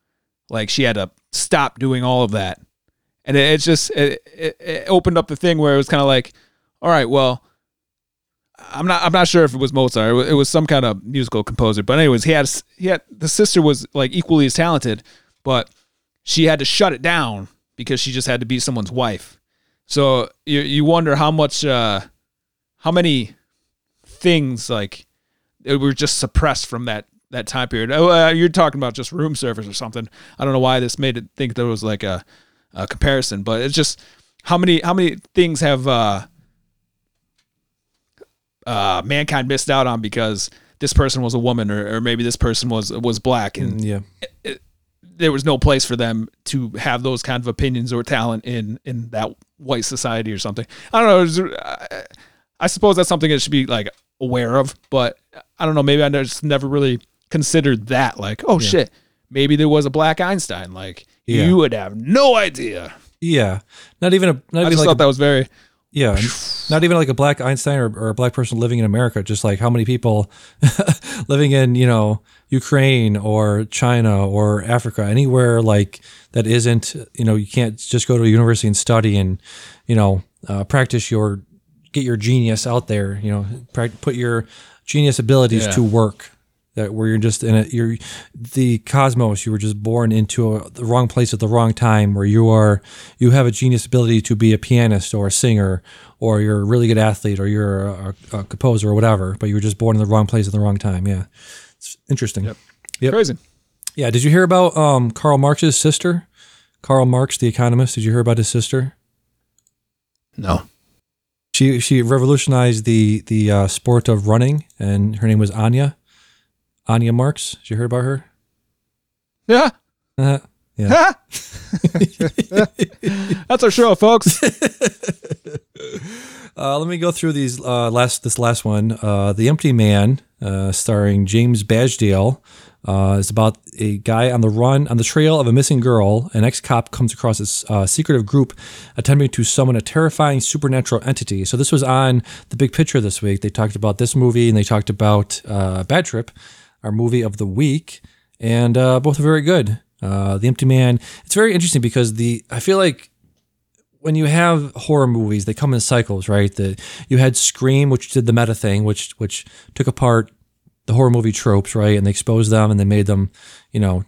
like she had to stop doing all of that. And it, it's just it, it, it opened up the thing where it was kind of like, all right, well, I'm not I'm not sure if it was Mozart. It was, it was some kind of musical composer. But anyways, he had he had the sister was like equally as talented, but she had to shut it down because she just had to be someone's wife. So you you wonder how much uh how many things like it were just suppressed from that that time period. Oh, uh, you're talking about just room service or something. I don't know why this made it think there was like a, a comparison, but it's just how many how many things have uh, uh, mankind missed out on because this person was a woman or, or maybe this person was was black and yeah, there was no place for them to have those kind of opinions or talent in in that white society or something. I don't know. it's- I, I suppose that's something that should be like aware of, but I don't know. Maybe I just never really considered that. Like, oh shit, maybe there was a black Einstein. Like, Yeah. you would have no idea. yeah. Not even a not I even just like thought a, that was very. Yeah, not even like a black Einstein or, or a black person living in America. Just like how many people living in you know Ukraine or China or Africa, anywhere like that isn't you know you can't just go to a university and study and you know uh, practice your get your genius out there. You know, prac- put your genius abilities Yeah. to work. That where you're just in it. You're the cosmos. You were just born into a, the wrong place at the wrong time. Where you are, you have a genius ability to be a pianist or a singer, or you're a really good athlete, or you're a, a composer or whatever. But you were just born in the wrong place at the wrong time. Yeah, it's interesting. Yep. Yep. Crazy. Yeah. Did you hear about um, Karl Marx's sister? Karl Marx, the economist. Did you hear about his sister? No. She she revolutionized the the uh, sport of running, and her name was Anya. Anya Marx. Did you hear about her? Yeah. Uh, yeah. That's our show, folks. Uh, let me go through these uh, last this last one. Uh, the Empty Man, uh, starring James Badge Dale, uh, is about a guy on the run on the trail of a missing girl. An ex-cop comes across this uh, secretive group attempting to summon a terrifying supernatural entity. So this was on the Big Picture this week. They talked about this movie and they talked about uh, Bad Trip, our movie of the week, and uh, both are very good. Uh, the Empty Man. It's very interesting because the I feel like when you have horror movies, they come in cycles, right? The you had Scream, which did the meta thing, which which took apart the horror movie tropes, right, and they exposed them and they made them, you know,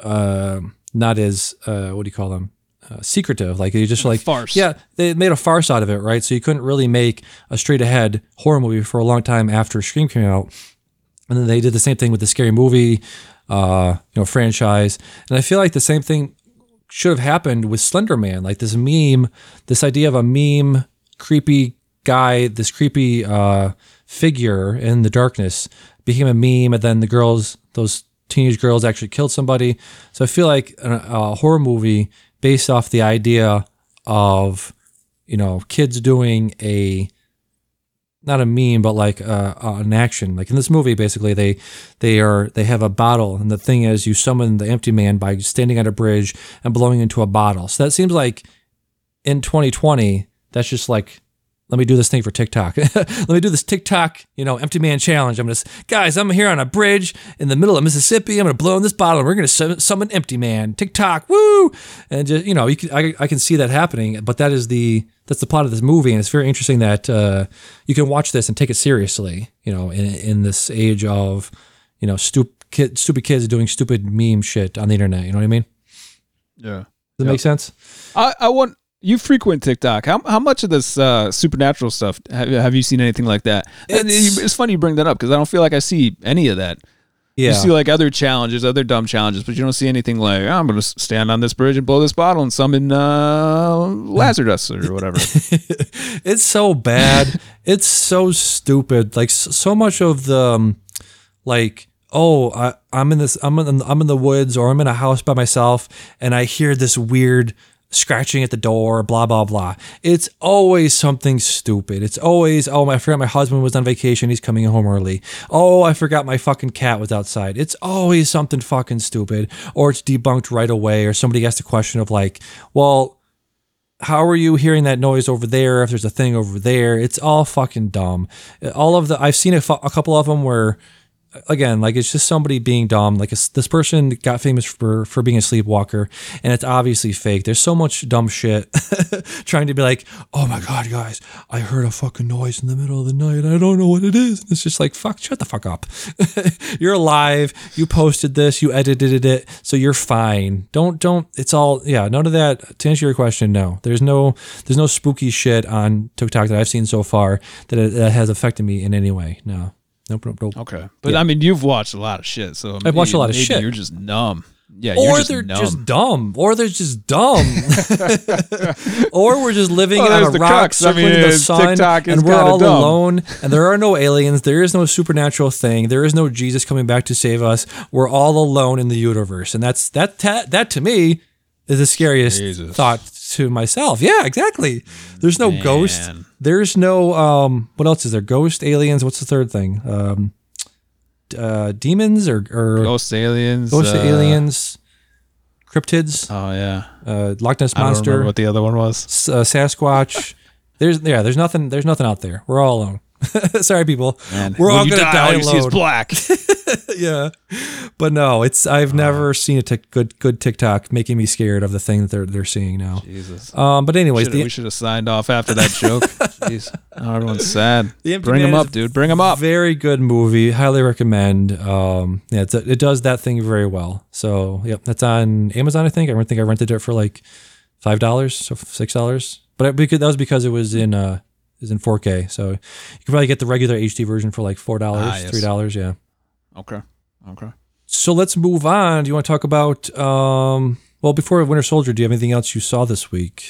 uh, not as uh, what do you call them? Uh, secretive, like you just like farce. Yeah, they made a farce out of it, right? So you couldn't really make a straight ahead horror movie for a long time after Scream came out, and then they did the same thing with the Scary Movie, uh, you know, franchise, and I feel like the same thing should have happened with Slender Man. Like this meme, this idea of a meme, creepy guy, this creepy uh, figure in the darkness became a meme, and then the girls, those teenage girls, actually killed somebody. So I feel like a, a horror movie based off the idea of you know kids doing a not a meme, but like uh, uh, an action. Like in this movie, basically they they are they have a bottle, and the thing is, you summon the empty man by standing on a bridge and blowing into a bottle. So that seems like in 2020, that's just like. Let me do this thing for TikTok. Let me do this TikTok, you know, empty man challenge. I'm gonna, guys, I'm here on a bridge in the middle of Mississippi. I'm gonna blow in this bottle, and we're gonna summon empty man. TikTok, woo! And just, you know, you can, I, I can see that happening. But that is the that's the plot of this movie, and it's very interesting that uh, you can watch this and take it seriously. You know, in in this age of you know stupid kid, stupid kids doing stupid meme shit on the internet. You know what I mean? Yeah. Does that make sense? I, I want you frequent TikTok. How how much of this uh, supernatural stuff have, have you seen anything like that? And It's- it's funny you bring that up because I don't feel like I see any of that. Yeah. You see like other challenges, other dumb challenges, but you don't see anything like "Oh, I'm going to stand on this bridge and blow this bottle and summon uh, Lazarus or whatever. it's so bad. it's so stupid. Like so much of the um, like oh I, I'm in this I'm in I'm in the woods or I'm in a house by myself and I hear this weird scratching at the door blah blah blah. It's always something stupid. It's always oh I forgot my husband was on vacation. He's coming home early. Oh I forgot my fucking cat was outside. It's always something fucking stupid. Or it's debunked right away or somebody asks a question of like well how are you hearing that noise over there if there's a thing over there? It's all fucking dumb. All of the i've seen a, fu- a couple of them where again like it's just somebody being dumb. Like this person got famous for for being a sleepwalker and it's obviously fake. There's so much dumb shit trying to be like oh my god guys i heard a fucking noise in the middle of the night. I don't know what it is. And it's just like fuck shut the fuck up. You're alive. You posted this. You edited it. So you're fine. Don't don't it's all yeah none of that. To answer your question no. There's no there's no spooky shit on tiktok that i've seen so far that, it, that has affected me in any way. No nope nope nope Okay, but I mean, you've watched a lot of shit, so I've watched a lot of shit. You're just numb. Yeah, you're or just they're numb. just dumb, or they're just dumb, or we're just living Well, on a rock. I mean, the uh, sun, and we're all dumb. alone, and there are no aliens, there is no supernatural thing, there is no Jesus coming back to save us. We're all alone in the universe, and that's that. That, that to me is the scariest Jesus. thought to myself. Yeah, exactly. There's no ghost. There's no um. What else is there? Ghost, aliens. What's the third thing? Um, uh, demons or or Ghost aliens. Ghost uh, aliens, cryptids, Oh yeah, uh, Loch Ness I don't remember monster, what the other one was. S- uh, Sasquatch. There's yeah, there's nothing. There's nothing out there. We're all alone. Sorry, people. Man, We're when all gonna die, all you see is download. black. yeah, but no, it's I've never seen a tic- good good TikTok making me scared of the thing that they're they're seeing now. Jesus. Um, but anyways, we should have signed off after that joke. Jeez. Now everyone's sad. The Bring them up, dude. Bring them up. Very good movie. Highly recommend. Um, yeah, it's it does that thing very well. So yep, that's on Amazon. I think. I think I rented it for like five dollars, so six dollars. But I, because that was because it was in uh is in 4K. So you can probably get the regular HD version for like four dollars, Ah, yes. three dollars. Yeah. Okay. Okay. So let's move on. Do you want to talk about? Um, well, before Winter Soldier, do you have anything else you saw this week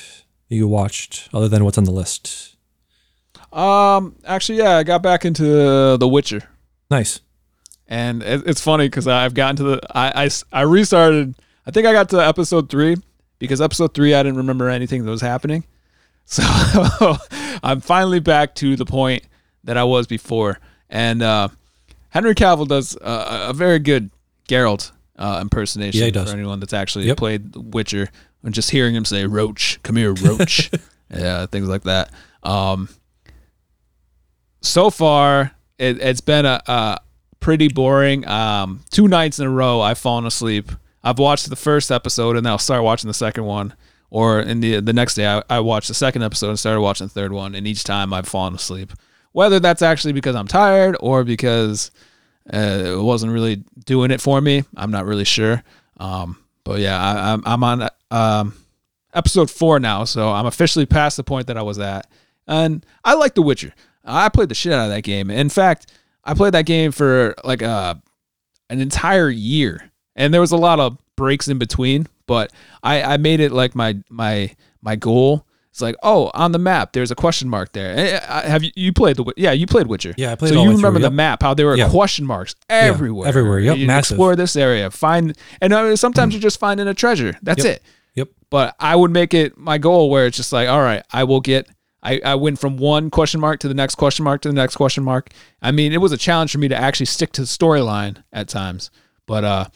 you watched other than what's on the list? Um. Actually, yeah, I got back into The Witcher, Nice. and it, it's funny because I've gotten to the. I I restarted. I think I got to episode three because episode three I didn't remember anything that was happening. So I'm finally back to the point that I was before, and uh, Henry Cavill does a, a very good Geralt uh, impersonation Yeah, he does. for anyone that's actually Yep. played The Witcher. And just hearing him say "Roach, come here, Roach," yeah, things like that. Um, so far, it, it's been a, a pretty boring. Um, two nights in a row, I've fallen asleep. I've watched the first episode and then I'll start watching the second one. Or in the the next day, I, I watched the second episode and started watching the third one. And each time I've fallen asleep. Whether that's actually because I'm tired or because uh, it wasn't really doing it for me, I'm not really sure. Um, but yeah, I, I'm I'm on um, episode four now, so I'm officially past the point that I was at. And I like The Witcher. I played the shit out of that game. In fact, I played that game for like uh, an entire year, and there was a lot of breaks in between. But I, I made it like my my my goal. It's like, oh, on the map, there's a question mark there. Eh, Have you you played the yeah you played Witcher? Yeah, I played So you way through, remember the yep. map? How there were Yeah. question marks everywhere, everywhere, yep, You massive. explore this area, find, and uh, sometimes you're just finding a treasure. That's Yep. it Yep. but I would make it my goal where it's just like, all right, I will get, I, I went from one question mark to the next question mark to the next question mark. I mean, it was a challenge for me to actually stick to the storyline at times, but uh,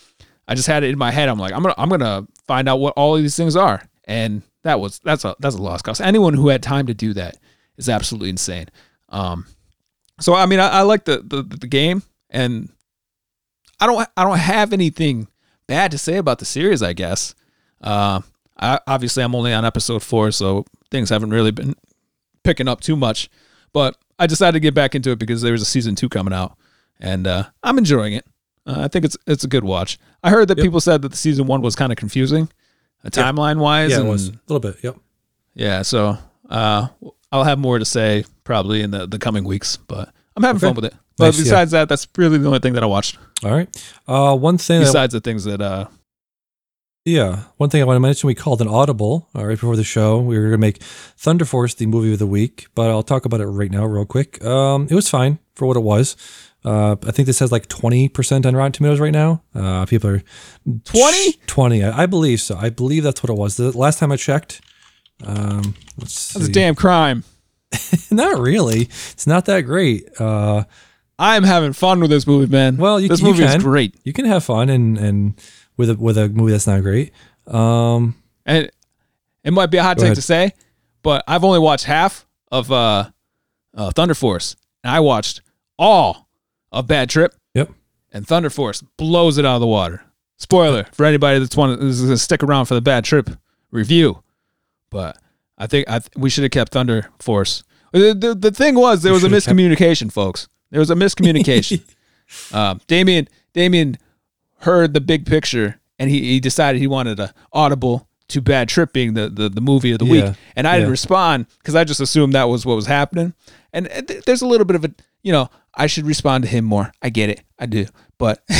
I just had it in my head. I'm like, I'm gonna, I'm gonna find out what all of these things are, and that was that's a that's a lost cause. Anyone who had time to do that is absolutely insane. Um, so I mean, I, I like the, the the game, and I don't I don't have anything bad to say about the series. I guess. Uh, I, obviously, I'm only on episode four, so things haven't really been picking up too much. But I decided to get back into it because there was a season two coming out, and uh, I'm enjoying it. Uh, I think it's it's a good watch. I heard that Yep. people said that the season one was kind of confusing, uh, timeline wise. Yeah, it and, was a little bit. Yep. Yeah, so uh, I'll have more to say probably in the, the coming weeks, but I'm having Okay. fun with it. But Nice, yeah. besides that, that's really the only thing that I watched. All right. Uh, one thing. Besides the things that uh, yeah, one thing I want to mention. We called an audible uh, right before the show. We were going to make Thunder Force the movie of the week, but I'll talk about it right now, real quick. Um, it was fine for what it was. Uh, I think this has like twenty percent on Rotten Tomatoes right now. Uh, people are 20? Twenty, I, I believe so. I believe that's what it was. The last time I checked. Um, let's that's a damn crime. Not really. It's not that great. Uh, I am having fun with this movie, man. Well, you- this you movie is can. great, you can have fun and and with a with a movie that's not great. Um, and it might be a hot take ahead. to say, but I've only watched half of uh, uh, Thunder Force, and I watched all of Bad Trip, Yep. and Thunder Force blows it out of the water. Spoiler for anybody that's want is going to stick around for the Bad Trip review, but I think I th- we should have kept Thunder Force. The, the, the thing was there was a have kept- miscommunication, folks. There was a miscommunication. um, Damian Damian heard the big picture and he, he decided he wanted a audible to bad trip being the, the, the movie of the Yeah, week and i didn't respond because i just assumed that was what was happening and uh, th- there's a little bit of a you know i should respond to him more. I get it. I do. But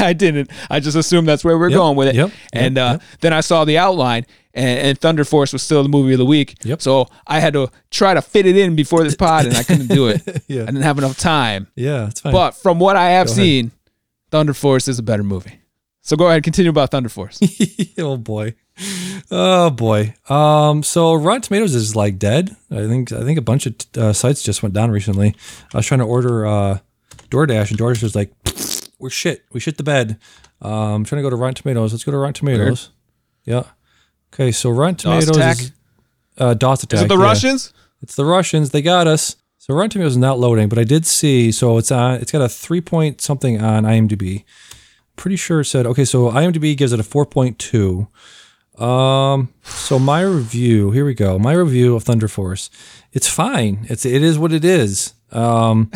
i didn't. I just assumed that's where we're Yep, going with it. Yep, and yep, uh, yep. then i saw the outline and, and thunder force was still the movie of the week. Yep. so i had to try to fit it in before this pod and i couldn't do it. Yeah. i didn't have enough time. Yeah, it's fine. but from what I have seen, Thunder Force is a better movie. So go ahead, continue about Thunder Force. oh boy, oh boy. Um, so Rotten Tomatoes is like dead. I think I think a bunch of uh, sites just went down recently. I was trying to order uh, DoorDash, and DoorDash was like, "We're shit. We shit the bed." Um, I'm trying to go to Rotten Tomatoes. Let's go to Rotten Tomatoes. Yeah. Okay, so Rotten DOS Tomatoes Attack? is uh, DOS attack. Is it the yeah. Russians? It's the Russians. They got us. So Rotten Tomatoes is not loading, but I did see. So it's on. It's got a three point something on IMDb. Pretty sure it said okay. So IMDb gives it a four point two. Um. So my review. Here we go. My review of Thunder Force. It's fine. It's it is what it is. Um.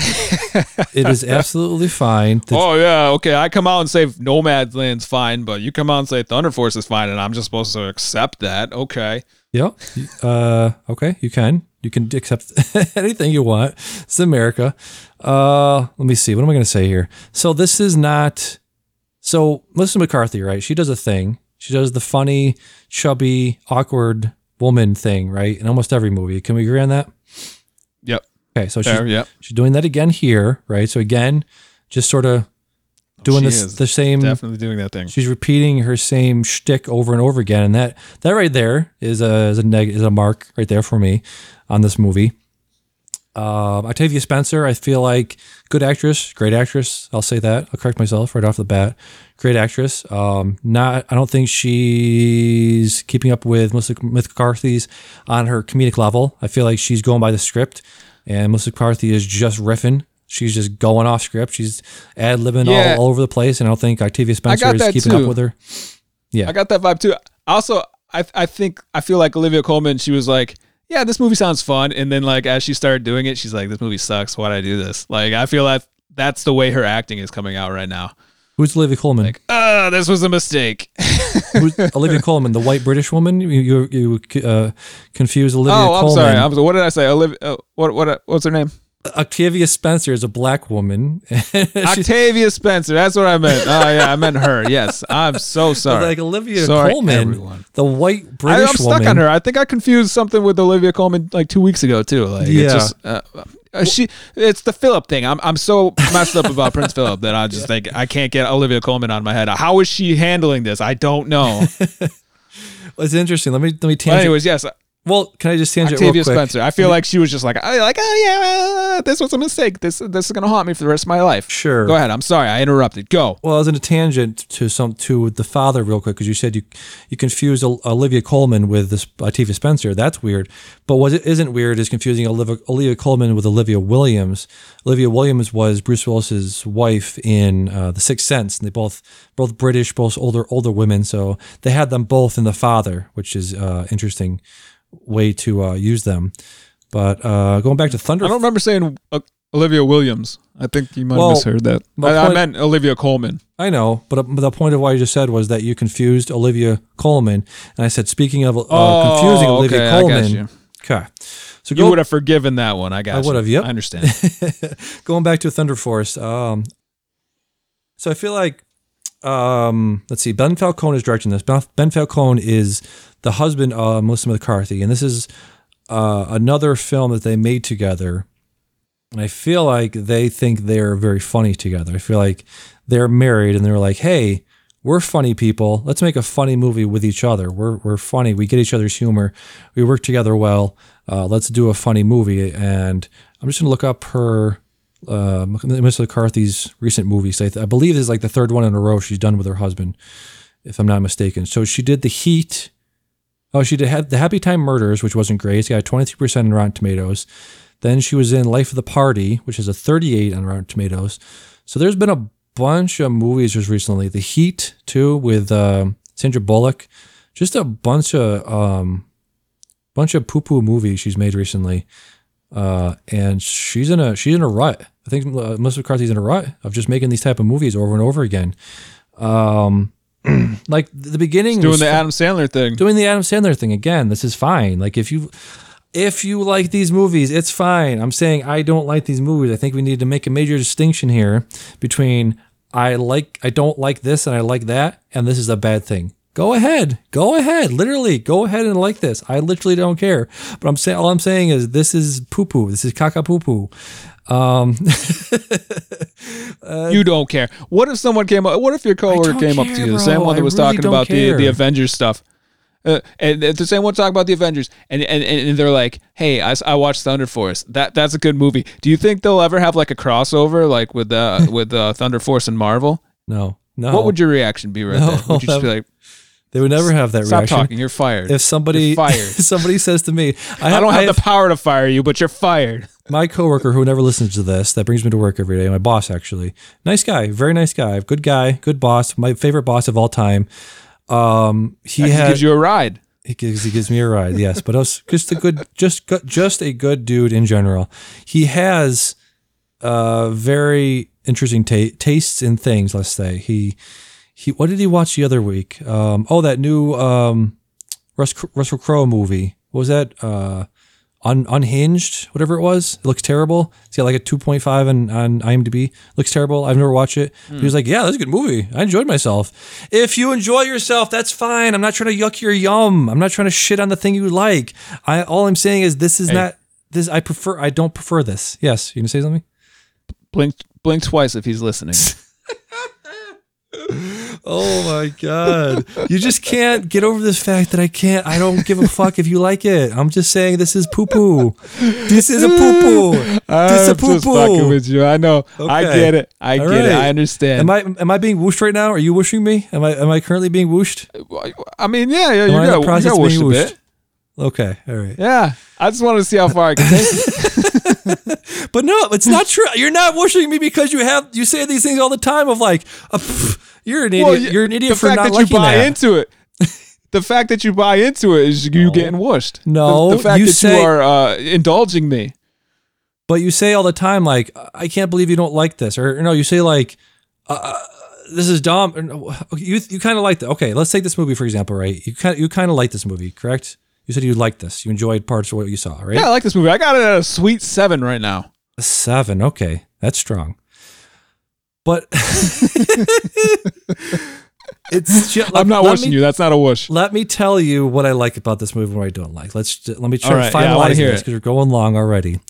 it is absolutely fine. The- Oh yeah, okay. I come out and say Nomadland's fine, but you come out and say Thunder Force is fine, and I'm just supposed to accept that. Okay. Yep. Uh, okay, you can. You can accept anything you want. It's America. Uh, let me see. What am I going to say here? So this is not. So Melissa McCarthy, right? She does a thing. She does the funny, chubby, awkward woman thing, right? In almost every movie. Can we agree on that? Yep. Okay, so Fair. she's, Yep. she's doing that again here, right? So again, just sort of doing She this the same Definitely doing that thing. She's repeating her same shtick over and over again, and that that right there is a is a neg- is a mark right there for me on this movie. Uh, Octavia Spencer, I feel like good actress, great actress. I'll say that. I'll correct myself right off the bat. Great actress. Um, not. I don't think she's keeping up with Melissa McCarthy's on her comedic level. I feel like she's going by the script, and Melissa McCarthy is just riffing. She's just going off script. She's ad libbing Yeah. all, all over the place, and I don't think Octavia Spencer is keeping too. up with her. Yeah, I got that vibe too. Also, I I think I feel like Olivia Colman. She was like, "Yeah, this movie sounds fun," and then like as she started doing it, she's like, "This movie sucks. Why'd I do this?" Like I feel like that's the way her acting is coming out right now. Who's Olivia Colman? Like, ah, this was a mistake. Who's Olivia Colman, the white British woman? You you, you uh, confuse Olivia oh, I'm Colman. sorry. I'm. What did I say? Olivia. Uh, what what what's her name? Octavia Spencer is a black woman. Octavia Spencer. That's what I meant. Oh yeah, I meant her. Yes, I'm so sorry. like Olivia Sorry, Colman, everyone. the white I, British I'm stuck woman. on her. I think I confused something with Olivia Colman like two weeks ago too. Like Yeah. it's just uh, uh, she. It's the Philip thing. I'm I'm so messed up about Prince Philip that I just think I can't get Olivia Colman on my head. How is she handling this? I don't know. It's interesting. Let me let me tangent. anyways, yes, well, can I just tangent Octavia real quick? Spencer. I feel like she was just like, I like, oh yeah, uh, this was a mistake. This this is gonna haunt me for the rest of my life. Sure. Go ahead. I'm sorry. I interrupted. Go. Well, I was in a tangent to some to the father real quick because you said you you confused Olivia Colman with this Octavia Spencer. That's weird. But what isn't weird is confusing Olivia, Olivia Colman with Olivia Williams. Olivia Williams was Bruce Willis's wife in uh, The Sixth Sense, and they both both British, both older older women. So they had them both in the father, which is uh, interesting way to uh, use them. But uh, going back to Thunder, I don't remember saying uh, Olivia Williams. I think you might Well, have misheard that. I, I meant Olivia Colman. I know, but the point of what you just said was that you confused Olivia Colman, and I said speaking of uh, confusing Olivia Oh, okay, I Colman. Okay, so You go, would have forgiven that one. I got. I would have, yep. I understand. going back to Thunder Force. Um, so I feel like um, let's see, Ben Falcone is directing this. Ben, Falcone is the husband of Melissa McCarthy, and this is uh, another film that they made together. And I feel like they think they're very funny together. I feel like they're married and they're like, hey, we're funny people. Let's make a funny movie with each other. We're, we're funny. We get each other's humor. We work together well. Uh, let's do a funny movie. And I'm just going to look up her, uh, Melissa McCarthy's recent movies. I, th- I believe this is like the third one in a row she's done with her husband, if I'm not mistaken. So she did The Heat. Oh, she did The Happy Time Murders, which wasn't great. It's got 23% in Rotten Tomatoes. Then she was in Life of the Party, which is a 38 on Rotten Tomatoes. So there's been a bunch of movies just recently. The Heat too, with um Sandra Bullock. Just a bunch of um, bunch of poo poo movies she's made recently. Uh, and she's in a she's in a rut. I think uh, Melissa McCarthy's in a rut of just making these type of movies over and over again. Um, like the beginning Doing was the Adam Sandler thing. doing the Adam Sandler thing again. This is fine. Like if you if you like these movies, it's fine. I'm saying I don't like these movies. I think we need to make a major distinction here between I like I don't like this and I like that and this is a bad thing. Go ahead. Go ahead. Literally, go ahead and like this. I literally don't care. But I'm saying all I'm saying is this is poo poo. This is caca poo poo. Um, you don't care. What if someone came up? What if your coworker came up to you, the same one that was really talking about the, the. Avengers stuff, uh, and the same one talking about the Avengers, and, and and they're like, "Hey, I, I watched Thunder Force. That that's a good movie. Do you think they'll ever have like a crossover, like with uh, with uh, Thunder Force and Marvel? no, no. What would your reaction be right No, there? Would you just be like, They would never have that Stop reaction. talking. You're fired. If somebody You're fired. somebody says to me, I, I don't have, I the power to fire you, but you're fired. my coworker who never listens to this that brings me to work every day my boss actually nice guy very nice guy good guy good boss my favorite boss of all time um he He gives you a ride. he gives, he gives me a ride yes but us just a good just just a good dude in general he has uh very interesting ta- tastes in things let's say he he what did he watch the other week um oh that new um Rus- Russell Crowe movie what was that uh Un- unhinged, whatever it was. It looks terrible. It's got like a 2.5 on, on IMDb. Looks terrible. I've never watched it. He was like, Yeah, that's a good movie. I enjoyed myself. If you enjoy yourself, that's fine. I'm not trying to yuck your yum. I'm not trying to shit on the thing you like. I all I'm saying is this is not this I prefer I don't prefer this. Yes, you gonna say something? Blink, blink twice if he's listening. Oh my god. you just can't get over this fact that I can't I don't give a fuck if you like it. I'm just saying this is poo poo. This is a poo poo. This is a I'm poo just fucking poo. with you. I know. I get it. I All get it. I understand. Am I am I being whooshed right now? Are you whooshing me? Am I am I currently being whooshed? I mean, yeah, yeah, you Am I in the got, you process got of whooshed being a whooshed? bit. Okay, all right. Yeah, I just wanted to see how far I can take it. But no, it's not true. You're not whooshing me because you have you say these things all the time of like, uh, pff, you're an idiot. Well, you're an idiot the for fact not that you buy that. into it. The fact that you buy into it is you getting whooshed. No, the, the fact you that say- you are uh, indulging me. but you say all the time like, I can't believe you don't like this, or, or no, you say like, uh, this is dumb. Or, You you kind of like that. Okay, let's take this movie for example, right? You kind you kind of like this movie, correct? You said you liked this. You enjoyed parts of what you saw, right? Yeah, I like this movie. I got it at a sweet seven right now. A seven. Okay, that's strong. But it's just. I'm not me, you. That's not a wish. Let me tell you what I like about this movie and what I don't like. Let's ju- let me try to right, yeah, wanna finalize hear this because we're going long already.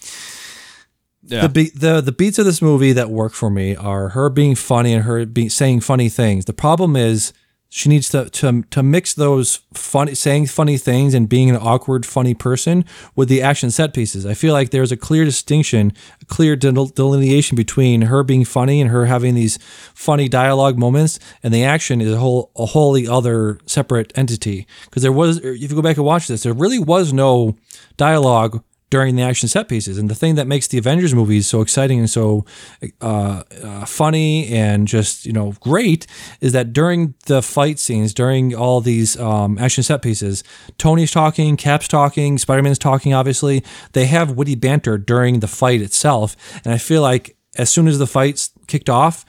Yeah. The, be- the the beats of this movie that work for me are her being funny and her being saying funny things. The problem is she needs to to to mix those funny saying funny things and being an awkward funny person with the action set pieces. I feel like there's a clear distinction, a clear delineation between her being funny and her having these funny dialogue moments, and the action is a whole a wholly other separate entity. Because there was, if you go back and watch this, there really was no dialogue during the action set pieces. And the thing that makes the Avengers movies so exciting and so uh, uh, funny and just you know great is that during the fight scenes, during all these um, action set pieces, Tony's talking, Cap's talking, Spider Man's talking. Obviously, they have witty banter during the fight itself, and I feel like as soon as the fights kicked off.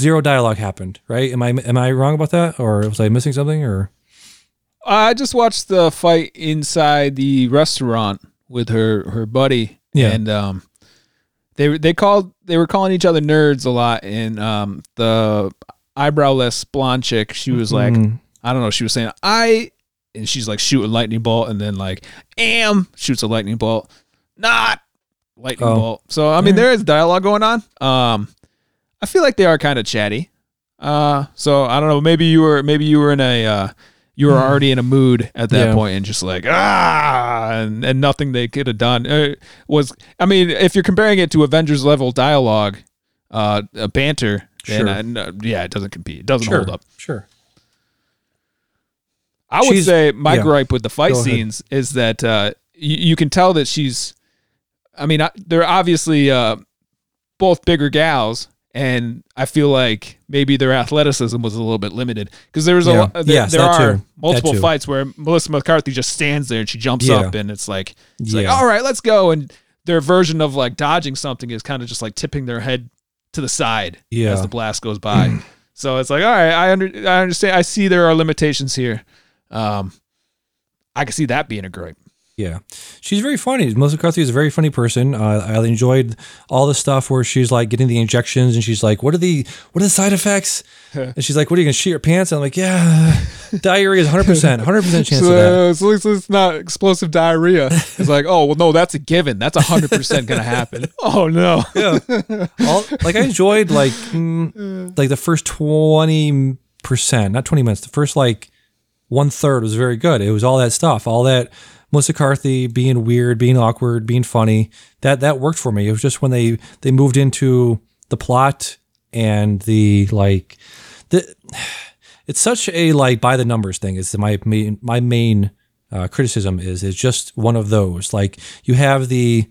Zero dialogue happened, right? Am I am I wrong about that, or was I missing something? Or I just watched the fight inside the restaurant with her her buddy. Yeah. And um they they called they were calling each other nerds a lot and um the eyebrowless blonde chick, she was like Mm. I don't know, she was saying I and she's like shoot a lightning bolt and then like am shoots a lightning bolt. Not lightning Oh. bolt. So I mean there is dialogue going on. Um I feel like they are kind of chatty. Uh so I don't know, maybe you were maybe you were in a uh you were already in a mood at that. Yeah. point and just like ah and, and nothing they could have done uh, was I mean if you're comparing it to Avengers level dialogue uh, uh banter then Sure. uh, no, yeah it doesn't compete it doesn't sure, hold up sure. I would She's- say my yeah. gripe with the fight Go ahead. scenes is that uh, you, you can tell that she's. I mean, I, they're obviously uh, both bigger gals, and I feel like maybe their athleticism was a little bit limited because there was a Yeah. lot, there, Yes, there are too. multiple fights where Melissa McCarthy just stands there and she jumps Yeah. up, and it's like it's like all right, let's go, and their version of like dodging something is kind of just like tipping their head to the side Yeah. as the blast goes by. so it's like, all right, I under, I understand. I see there are limitations here. Um, I can see that being a gripe. Yeah, she's very funny. Melissa McCarthy is a very funny person. Uh, I enjoyed all the stuff where she's like getting the injections, and she's like, "What are the what are the side effects?" and she's like, "What are you gonna shit your pants?" And I'm like, "Yeah, diarrhea is 100 percent, 100 percent chance of that." So, so at least it's not explosive diarrhea. It's like, oh well, no, that's a given. That's hundred percent gonna happen. Oh no. Yeah, all, like I enjoyed like mm, like the first 20 percent, not 20 minutes. The first like one third was very good. It was all that stuff, all that Melissa being weird, being awkward, being funny. That that worked for me. It was just when they they moved into the plot and the like the it's such a like by the numbers thing. Is my main my main uh, criticism is is just one of those. Like you have the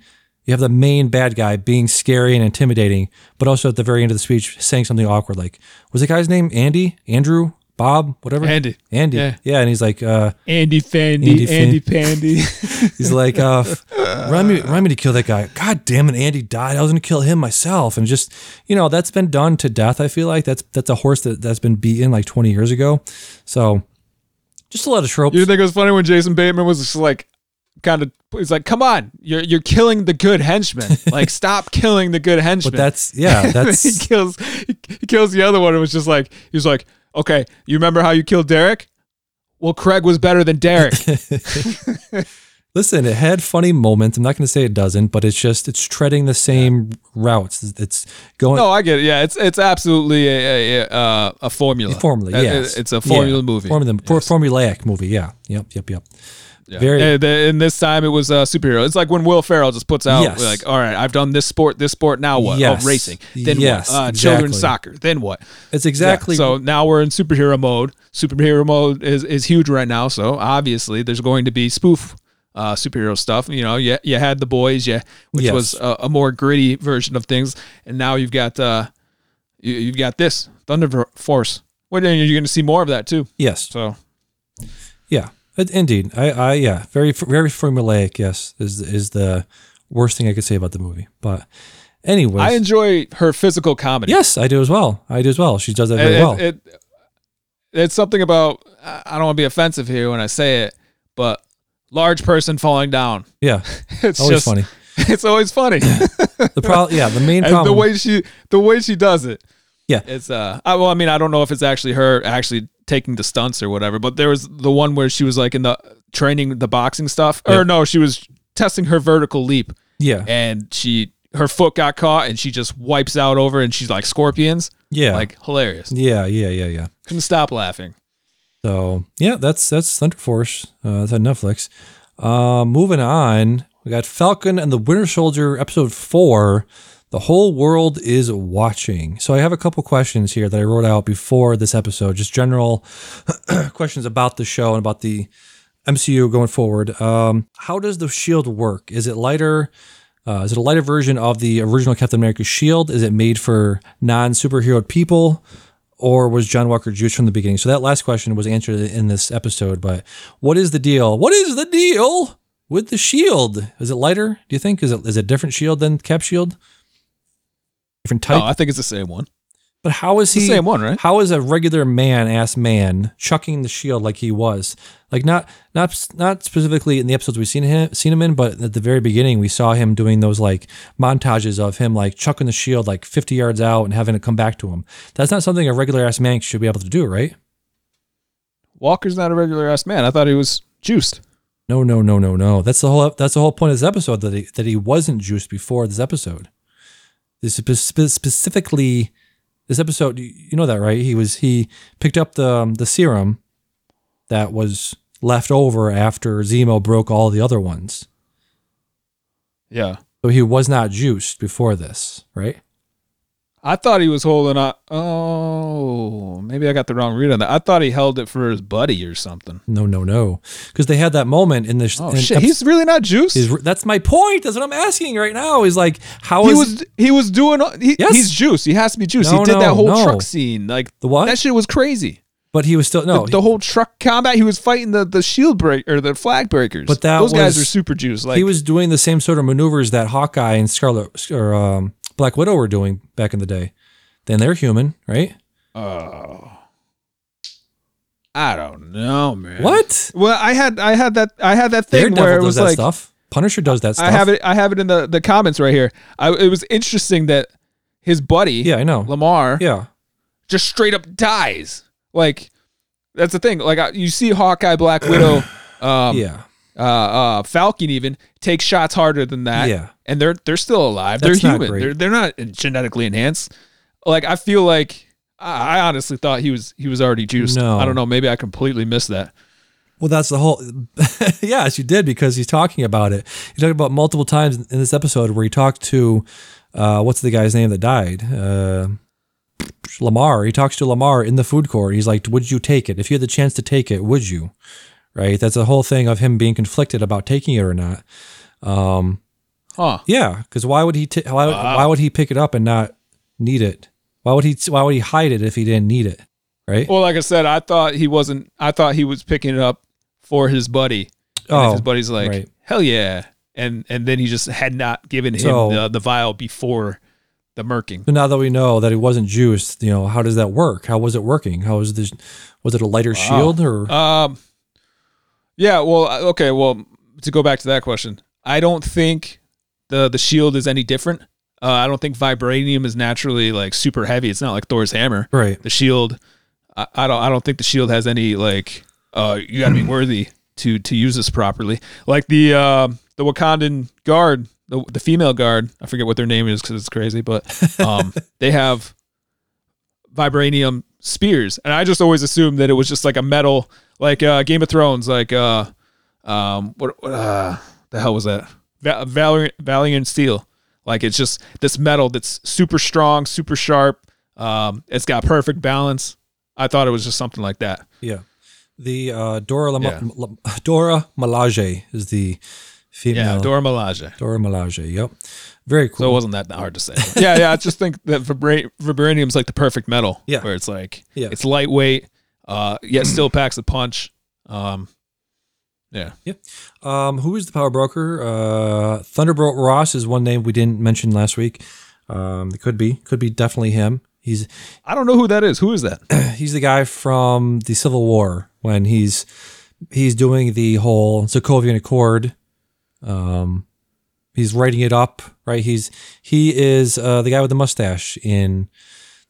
you have the main bad guy being scary and intimidating, but also at the very end of the speech saying something awkward. Like was the guy's name Andy, Andrew, Bob, whatever? Andy. Andy. Yeah. Yeah, and he's like, uh, Andy Fandy, Andy Fan- Andy Pandy. he's like, uh, remind me, remind me to kill that guy. God damn it, Andy died. I was gonna kill him myself, and just you know that's been done to death. I feel like that's that's a horse that that's been beaten like twenty years ago. So just a lot of tropes. you think it was funny when Jason Bateman was just like, kind of, he's like, "Come on, you're you're killing the good henchman. Like, stop killing the good henchman." but that's yeah, that's he kills he kills the other one. It was just like he was like, "Okay, you remember how you killed Derek? Well, Craig was better than Derek." Listen, it had funny moments. I'm not going to say it doesn't, but it's just it's treading the same routes. It's going. no, I get it. Yeah, it's it's absolutely a a, a, a formula. formula, Uh, yes. it's a formula Yeah, movie. Formula, Yes. formulaic movie. Yeah. Yep. Yep. Yep. Yeah. Very. And, and this time it was a superhero. It's like when Will Ferrell just puts out Yes. like, all right, I've done this sport, this sport. Now what? Yes. Oh, racing. Then Yes, what? Uh, exactly. Children's soccer. Then what? It's exactly. Yeah, so now we're in superhero mode. Superhero mode is, is huge right now. So obviously there's going to be spoof uh, superhero stuff. You know, you, you had the boys, yeah, which Yes. was a, a more gritty version of things, and now you've got uh, you, you've got this Thunder Force. Well, then you're going to see more of that too. yes. So Yeah, it- indeed. I, I, yeah, very, very formulaic. Yes, is is the worst thing I could say about the movie. But, anyway, I enjoy her physical comedy. yes, I do as well. I do as well. She does that very it, well. it, it- it's something about I don't want to be offensive here when I say it, but large person falling down. yeah, It's always just funny. It's always funny. The problem, yeah, the main and problem. the way she the way she does it. Yeah. It's uh I, well I mean I don't know if it's actually her actually taking the stunts or whatever, but there was the one where she was like in the training the boxing stuff. Yeah. Or no, she was testing her vertical leap yeah, and she her foot got caught and she just wipes out over and she's like scorpions. yeah, Like hilarious. yeah, yeah, yeah, yeah. Couldn't stop laughing. So yeah, that's that's Thunder Force. Uh, that's on Netflix. Uh, moving on, we got Falcon and the Winter Soldier episode four. The whole world is watching. So I have a couple questions here that I wrote out before this episode, just general questions about the show and about the MCU going forward. Um, how does the shield work? Is it lighter? Uh, is it a lighter version of the original Captain America shield? Is it made for non superhero people? Or was John Walker juiced from the beginning? So that last question was answered in this episode. But what is the deal? What is the deal with the shield? Is it lighter? Do you think? Is it is it a different shield than Cap shield? Different oh, type. Oh, I think it's the same one. but how is It's he? the same one, right? How is a regular man ass man chucking the shield like he was? Like not not not specifically in the episodes we've seen him seen him in, but at the very beginning we saw him doing those like montages of him like chucking the shield like 50 yards out and having it come back to him. That's not something a regular ass man should be able to do, right? Walker's not a regular ass man. I thought he was juiced. No, no, no, no, no. That's the whole that's the whole point of this episode that he that he wasn't juiced before this episode. This is spe- specifically this episode. You you know that, right? He was he picked up the um, the serum that was left over after Zemo broke all the other ones. Yeah. So he was not juiced before this, right? I thought he was holding on. Oh, maybe I got the wrong read on that. I thought he held it for his buddy or something. No, no, no. Because they had that moment in this. Oh in shit, he's really not juice. he's- that's my point. That's what I'm asking right now. Is like how he is was he was doing he, Yes. he's juice. He has to be juice. No, he did no, that whole no. truck scene. Like The what? That shit was crazy. but he was still no. the, the whole truck combat. He was fighting the the shield break or the flag breakers. But that those guys was- are super juiced. Like he was doing the same sort of maneuvers that Hawkeye and Scarlet or um, Black Widow were doing back in the day. Then they're human, right? Oh, I don't know, man. What? Well, I had I had that I had that thing Daredevil where it was that like stuff. Punisher does that stuff. I have it. I have it in the, the comments right here. I, it was interesting that his buddy, Yeah, I know. Lamar, Yeah, just straight up dies. Like that's the thing. Like you see Hawkeye, Black Widow, um, yeah, uh, uh, Falcon even takes shots harder than that. Yeah. and they're they're still alive. That's they're human. They're they're not genetically enhanced. Like I feel like I, I honestly thought he was he was already juiced. No. I don't know. Maybe I completely missed that. Well, that's the whole. yes, you did because he's talking about it. He talked about multiple times in this episode where he talked to, uh, what's the guy's name that died? Uh, Lamar. He talks to Lamar in the food court. He's like, "Would you take it if you had the chance to take it? Would you?" Right. That's the whole thing of him being conflicted about taking it or not. Um, Huh. yeah, because why would he? T- why, would- why would he pick it up and not need it? Why would he? Why would he hide it if he didn't need it? Right. Well, like I said, I thought he wasn't. I thought he was picking it up for his buddy. And Oh, his buddy's like, right. hell yeah, and and then he just had not given him So- the, the vial before the murking. So now that we know that it wasn't juice, you know, how does that work? How was it working? How was this? Was it a lighter shield or? Um, yeah. Well, uh, okay. Well, to go back to that question, I don't think the the shield is any different. Uh, I don't think vibranium is naturally like super heavy. It's not like Thor's hammer. right. The shield, I, I don't. I don't think the shield has any like. Uh, you got to be worthy to to use this properly. Like the uh, the Wakandan guard, the the female guard. I forget what their name is because it's crazy, but um, they have vibranium spears, and I just always assumed that it was just like a metal, like uh, Game of Thrones, like uh, um, what what uh, the hell was that? Va- Valyrian Valiant steel. Like it's just this metal that's super strong, super sharp. Um, it's got perfect balance. I thought it was just something like that. Yeah. The uh, Dora Lama- Yeah. La- Dora is the female. Yeah, Dora Milaje. Dora Milaje. Yep. Very cool. So it wasn't that hard to say. yeah, yeah. I just think that vibra- vibranium's like the perfect metal. Yeah. Where it's like, Yeah. it's lightweight, uh, yet still packs a punch. Um, yeah. Um, who is the power broker? Uh, Thunderbolt Ross is one name we didn't mention last week. Um, it could be, could be definitely him. He's I don't know who that is. Who is that? he's the guy from the Civil War when he's he's doing the whole Sokovian Accord. Um, he's writing it up, right? He's he is uh, the guy with the mustache in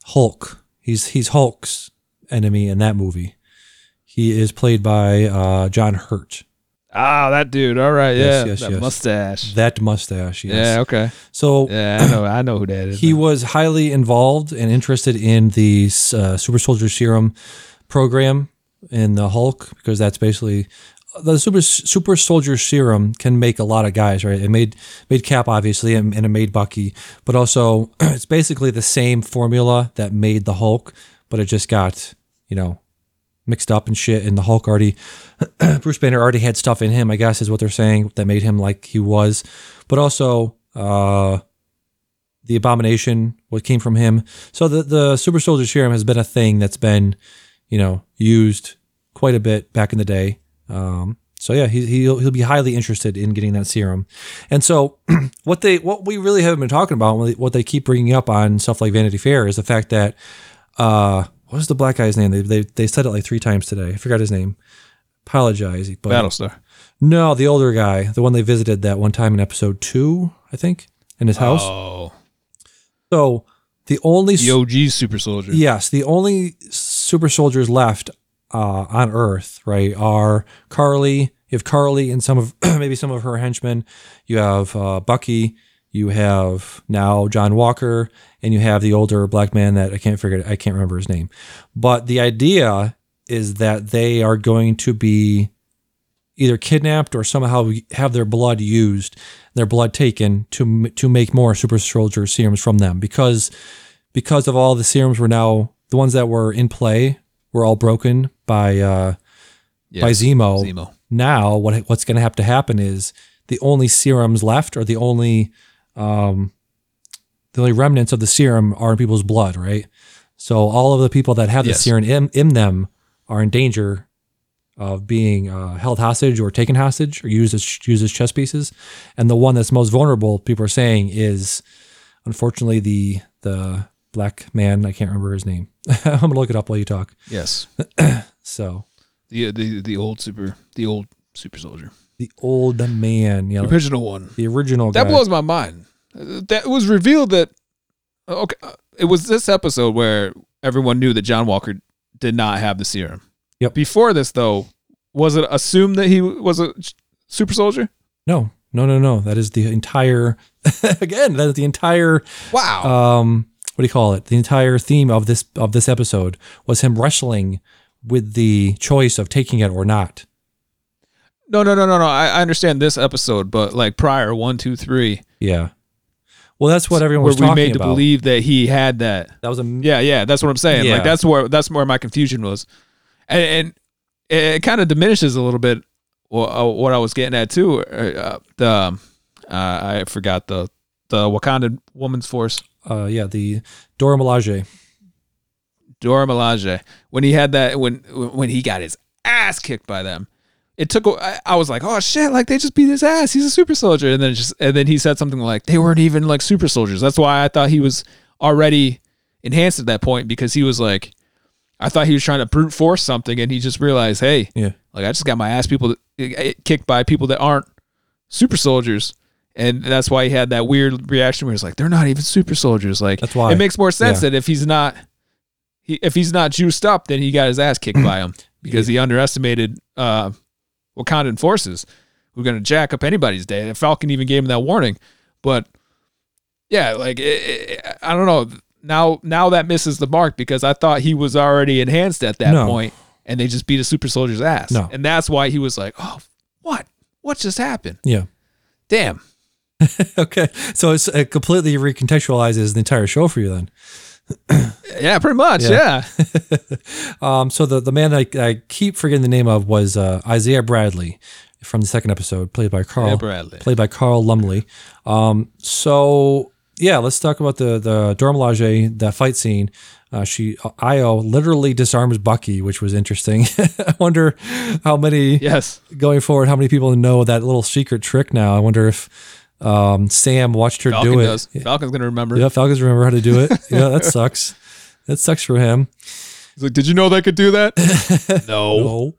Hulk. He's he's Hulk's enemy in that movie. He is played by uh, John Hurt. Ah, that dude. All right. Yes, Yeah. yes, that yes. mustache. That mustache, yes. Yeah. Okay. So Yeah, I know. I know who that is. he was highly involved and interested in the uh, super soldier serum program in the Hulk because that's basically the super super soldier serum can make a lot of guys right. It made made Cap obviously and, and it made Bucky, but also it's basically the same formula that made the Hulk, but it just got you know mixed up and shit. And the Hulk already Bruce Banner already had stuff in him, I guess is what they're saying that made him like he was, but also. uh the abomination what came from him so the the super soldier serum has been a thing that's been you know used quite a bit back in the day um so yeah he, he'll, he'll be highly interested in getting that serum and so what they what we really haven't been talking about what they, keep bringing up on stuff like vanity fair is the fact that uh what was the black guy's name they, they, they said it like three times today i forgot his name apologize but Battlestar. no the older guy the one they visited that one time in episode two i think in his house Oh, so the only the OG super soldier. yes, the only super soldiers left uh, on Earth, right, are Karli. You have Karli and some of maybe some of her henchmen. You have uh, Bucky. You have now John Walker, and you have the older black man that I can't figure. I can't remember his name. But the idea is that they are going to be either kidnapped or somehow have their blood used, their blood taken to to make more super soldier serums from them because because of all the serums were now the ones that were in play were all broken by uh, Yes. by Zemo. Zemo. Now what what's going to have to happen is the only serums left or the only um, the only remnants of the serum are in people's blood, right? So all of the people that have the Yes. serum in, in them are in danger of being uh, held hostage or taken hostage or used as used as chess pieces. And the one that's most vulnerable, people are saying, is unfortunately the the black man. I can't remember his name. I'm gonna look it up while you talk. Yes. So The the the old super the old super soldier. the old man, yeah, The original one. the original That guy. blows my mind. Uh, That was revealed that okay, uh, it was this episode where everyone knew that John Walker did not have the serum. Yep. Before this, though, was it assumed that he was a super soldier? no, no, no, no. That is the entire. again, that is the entire. Wow. Um, what do you call it? The entire theme of this of this episode was him wrestling with the choice of taking it or not. No, no, no, no, no. I, I understand this episode, but like prior one, two, three. Yeah. Well, that's what everyone was we made to believe that he had that? that was a Yeah, yeah, that's what I'm saying. Yeah. Like that's where that's where my confusion was, and, and it, kind of diminishes a little bit uh, what I was getting at too. Uh, the um, uh, I forgot the the Wakandan Woman's Force, uh, yeah the Dora Milaje. Dora Milaje, when he had that when when he got his ass kicked by them. It took. I was like, "Oh shit!" Like they just beat his ass. He's a super soldier, and then just and then he said something like, "They weren't even like super soldiers." That's why I thought he was already enhanced at that point because he was like, I thought he was trying to brute force something, and he just realized, hey, Yeah. like I just got my ass people that, kicked by people that aren't super soldiers, and that's why he had that weird reaction where he's like, they're not even super soldiers. Like That's why. it makes more sense Yeah. that if he's not, he, if he's not juiced up, then he got his ass kicked by him because he underestimated uh, Wakandan forces who are going to jack up anybody's day. And Falcon even gave him that warning, but yeah, like it, it, I don't know. Now, now that misses the mark because I thought he was already enhanced at that No. point, and they just beat a super soldier's ass. No. and that's why he was like, "Oh, what? What just happened? Yeah. Damn." okay. So it's, it completely recontextualizes the entire show for you then. Yeah, pretty much. Yeah. Yeah. Um, so the, the man I, I keep forgetting the name of was uh, Isaiah Bradley from the second episode, played by Carl. Yeah, Bradley. Played by Carl Lumbly. Um, so yeah, let's talk about the the Dora Milaje, that fight scene. Uh, she Ayo literally disarms Bucky, which was interesting. I wonder how many Yes. going forward, how many people know that little secret trick now. I wonder if um, Sam watched her Falcon do it. does. Falcon's gonna remember. Yeah, Falcons remember how to do it. Yeah, that sucks. That sucks for him. He's like, "Did you know they could do that?" no.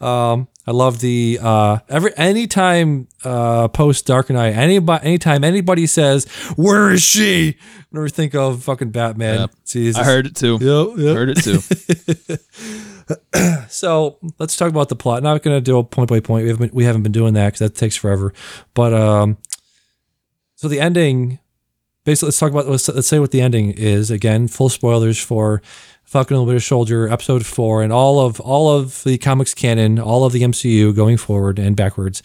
No. um, I love the uh every anytime uh post Dark Knight, anybody anytime anybody says, Where is she? I never think of fucking Batman. Yep. Jesus. I heard it too. Yep, yep. Heard it too. So let's talk about the plot. Not going to do a point by point. We haven't we haven't been doing that because that takes forever. But um, so the ending. Basically, let's talk about let's, let's say what the ending is. Again, full spoilers for Falcon and the Winter Soldier, episode four, and all of all of the comics canon, all of the MCU going forward and backwards.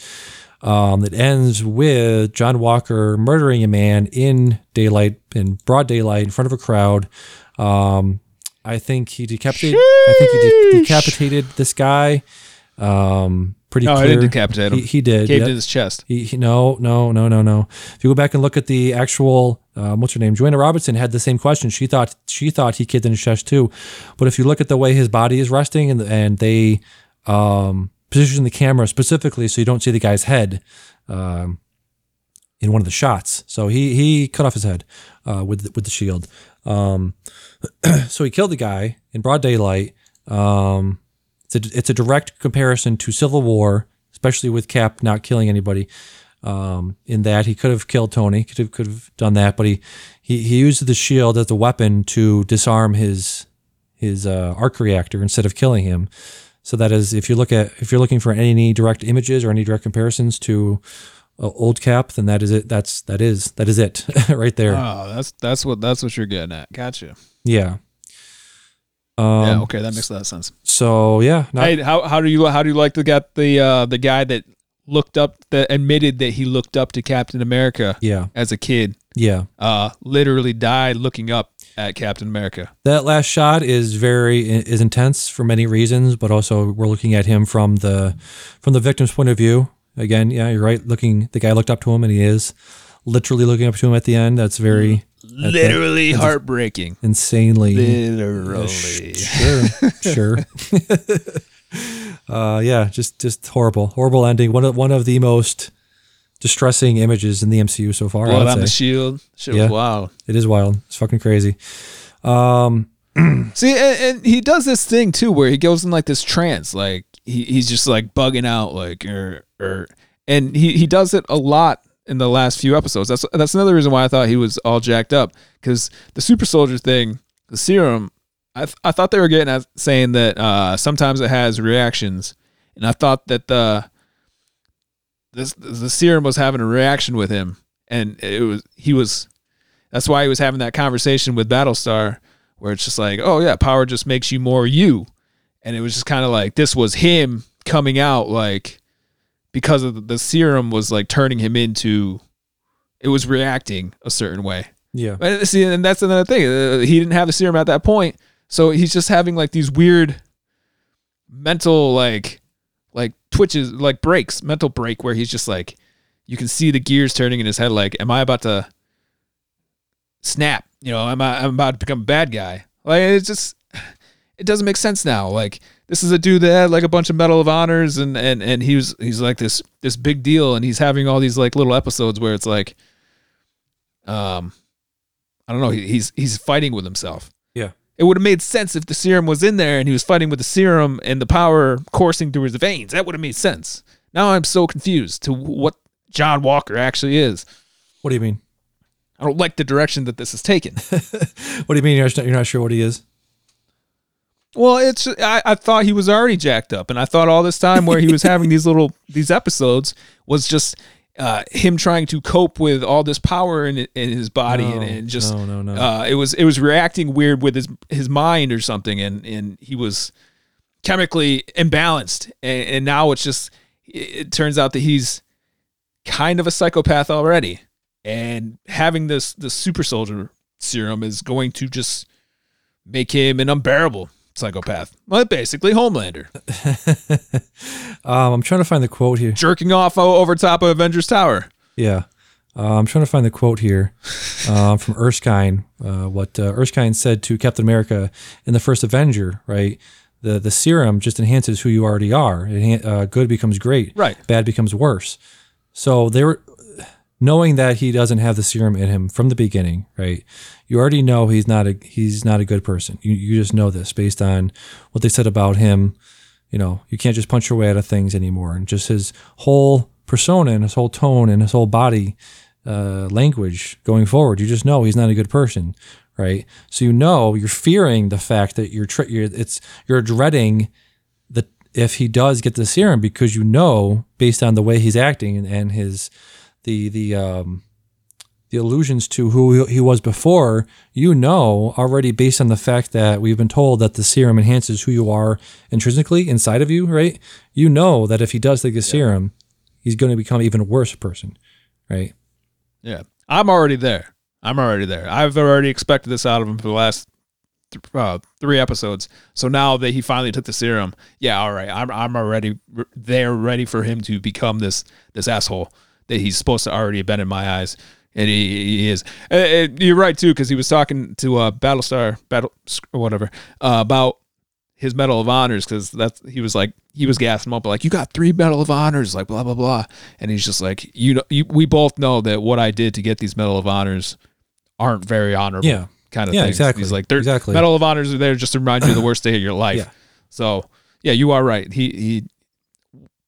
Um, it ends with John Walker murdering a man in daylight, in broad daylight, in front of a crowd. Um, I think he decapitated. I think he de- decapitated this guy. Um, pretty No, I clear. didn't decapitate him. He, he did. Caved yep. in his chest. He, he no no no no no. If you go back and look at the actual um, what's her name, Joanna Robertson had the same question. She thought she thought he kicked in his chest too, but if you look at the way his body is resting and and they um, position the camera specifically so you don't see the guy's head um, in one of the shots, so he he cut off his head uh, with the, with the shield. Um, so he killed the guy in broad daylight. Um, it's a, it's a direct comparison to Civil War, especially with Cap not killing anybody. Um, in that he could have killed Tony, could have could have done that, but he he, he used the shield as a weapon to disarm his his uh, arc reactor instead of killing him. So that is, if you look at if you're looking for any direct images or any direct comparisons to uh, old Cap, then that is it. That's that is that is it right there. Oh, that's that's what that's what you're getting at. Gotcha. Yeah. Um, yeah. Okay, that makes a lot of sense. So yeah, not, Hey, how how do you how do you like to get the uh, the guy that looked up that admitted that he looked up to Captain America yeah, as a kid? yeah. Uh, literally died looking up at Captain America. That last shot is very is intense for many reasons, but also we're looking at him from the from the victim's point of view. Again, yeah, you're right. Looking, the guy looked up to him, and he is literally looking up to him at the end. That's very Literally heartbreaking. insanely. Literally. Sure, sure. uh, yeah, just just horrible, horrible ending. One of one of the most distressing images in the MCU so far. Blood on the shield. Shit Yeah. was wild. It is wild. It's fucking crazy. Um, See, and, and he does this thing too, where he goes in like this trance, like he, he's just like bugging out, like er, er. and he he does it a lot in the last few episodes. That's that's another reason why I thought he was all jacked up because the super soldier thing, the serum, I th- I thought they were getting at saying that uh, sometimes it has reactions, and I thought that the this the serum was having a reaction with him, and it was he was that's why he was having that conversation with Battlestar where it's just like, oh yeah, power just makes you more you. And it was just kind of like this was him coming out like because of the, the serum was like turning him into it was reacting a certain way. Yeah. And see, and that's another thing. Uh, he didn't have the serum at that point, so he's just having like these weird mental like like twitches, like breaks, mental break, where he's just like, you can see the gears turning in his head. Like, am I about to snap? You know, am I? I'm about to become a bad guy. Like, it's just, it doesn't make sense now. Like, this is a dude that had like a bunch of Medal of Honors, and and and he was he's like this this big deal, and he's having all these like little episodes where it's like, um, I don't know, he, he's he's fighting with himself. Yeah. It would have made sense if the serum was in there and he was fighting with the serum and the power coursing through his veins. That would have made sense. Now I'm so confused to what John Walker actually is. What do you mean? I don't like the direction that this is taken. What do you mean you're not, you're not sure what he is? Well, it's I, I thought he was already jacked up, and I thought all this time where he was having these little these episodes was just uh, him trying to cope with all this power in in his body and, No, and just no, no, no. Uh, it was it was reacting weird with his his mind or something, and and he was chemically imbalanced, and, and now it's just it, it turns out that he's kind of a psychopath already, and having this the super soldier serum is going to just make him an unbearable psychopath. Well, basically Homelander Um, I'm trying to find the quote here. jerking off over top of Avengers Tower. Yeah. Uh, I'm trying to find the quote here uh, from Erskine. Uh, what uh, Erskine said to Captain America in the first Avenger, right? The the serum just enhances who you already are. It, uh, good becomes great. Right. Bad becomes worse. So they were knowing that he doesn't have the serum in him from the beginning, right? You already know he's not a he's not a good person. You you just know this based on what they said about him. You know, you can't just punch your way out of things anymore. And just his whole persona and his whole tone and his whole body uh, language going forward, you just know he's not a good person, right? So you know you're fearing the fact that you're, you're it's you're dreading that if he does get the serum because you know based on the way he's acting and, and his the the um the allusions to who he was before, you know already based on the fact that we've been told that the serum enhances who you are intrinsically inside of you, right? You know that if he does take the serum, he's going to become even worse person, right? Yeah, I'm already there. I'm already there. I've already expected this out of him for the last th- uh, three episodes. So now that he finally took the serum, yeah, all right, I'm I'm already r- there, ready for him to become this this asshole that he's supposed to already have been in my eyes, and he, he is. Uh, you're right too, because he was talking to uh, Battlestar Battle or whatever uh, about his Medal of Honors because that's he was like he was gassing him up like you got three Medal of Honors like blah blah blah and he's just like you know you, we both know that what I did to get these Medal of Honors aren't very honorable Yeah. kind of Yeah, things. exactly. He's like they're Exactly. Medal of Honors are there just to remind you of the worst day of your life. Yeah. So yeah, you are right. He he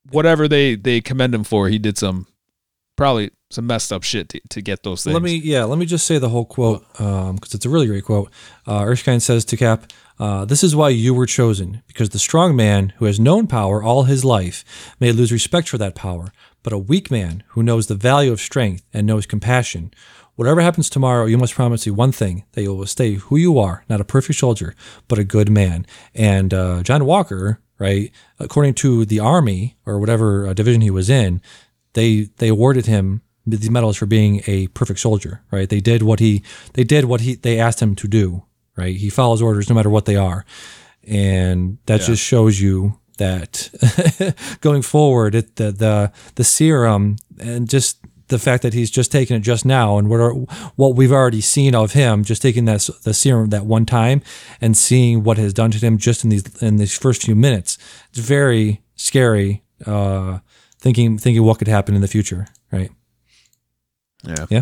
whatever they they commend him for, he did some probably some messed up shit to, to get those things. Let me, yeah, let me just say the whole quote because it's a really great quote. Uh, Erskine says to Cap, uh, "This is why you were chosen, because the strong man who has known power all his life may lose respect for that power, but a weak man who knows the value of strength and knows compassion." Whatever happens tomorrow, you must promise me one thing that you will stay who you are, not a perfect soldier, but a good man. And uh, John Walker, right, according to the army or whatever uh, division he was in, they they awarded him these medals for being a perfect soldier, right? They did what he they did what he they asked him to do, right? He follows orders no matter what they are, and that just shows you that going forward, it, the the the serum and just the fact that he's just taken it just now and what are, what we've already seen of him just taking that the serum that one time and seeing what has done to him just in these in these first few minutes it's very scary uh thinking thinking what could happen in the future right Yeah. Yeah.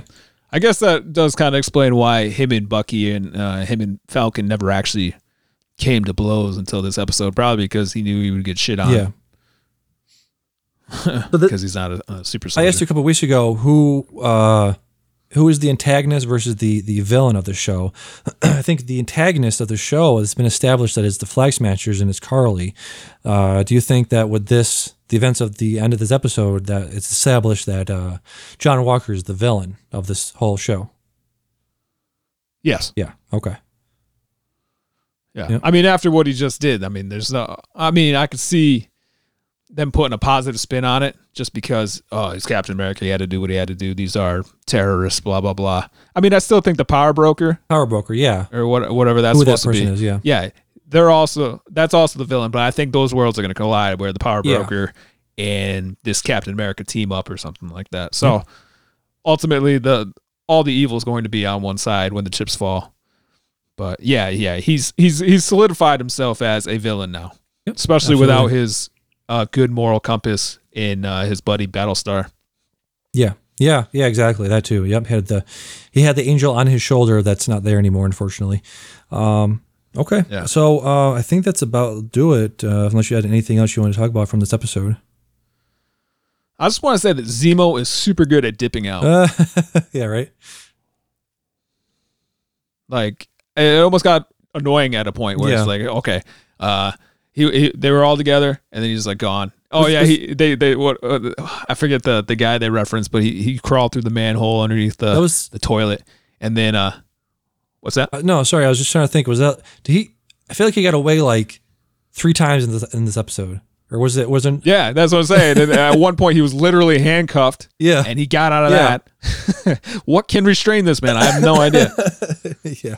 I guess that does kind of explain why him and Bucky and uh, him and Falcon never actually came to blows until this episode. Probably because he knew he would get shit on. yeah Because he's not a, a super I asked you a couple weeks ago who uh, who is the antagonist versus the the villain of the show. I think the antagonist of the show has been established that it's the Flag Smashers and it's Karli. Uh, do you think that with this the events of the end of this episode that it's established that uh, John Walker is the villain of this whole show? yes. Yeah. Okay. Yeah. Yep. I mean, after what he just did, I mean, there's no. I mean, I could see them putting a positive spin on it just because oh he's Captain America he had to do what he had to do these are terrorists blah blah blah. I mean I still think the power broker Power broker, yeah. or what whatever that's Who that supposed to person be is, yeah. yeah they're also that's also the villain but I think those worlds are going to collide where the power Yeah. broker and this Captain America team up or something like that. So hmm. ultimately the all the evil is going to be on one side when the chips fall. But yeah, yeah, he's he's he's solidified himself as a villain now, Yep, especially absolutely. without his uh, good moral compass in uh, his buddy Battlestar. Yeah. Yeah, yeah, exactly. That too. Yep. Had the he had the angel on his shoulder that's not there anymore, unfortunately. Um okay. Yeah. So uh I think that's about do it, uh, unless you had anything else you want to talk about from this episode. I just want to say that Zemo is super good at dipping out. Yeah, right. like it almost got annoying at a point where Yeah. it's like, okay, uh, he, he they were all together and then he's just like gone. Oh yeah, he they they what uh, I forget the the guy they referenced, but he he crawled through the manhole underneath the was- the toilet, and then uh, what's that? Uh, no, sorry, I was just trying to think. Was that did he? I feel like he got away like three times in this in this episode, or was it? wasn't? Yeah, that's what I'm saying. And at one point, he was literally handcuffed, Yeah, and he got out of Yeah. that. what can restrain this man? I have no idea. yeah,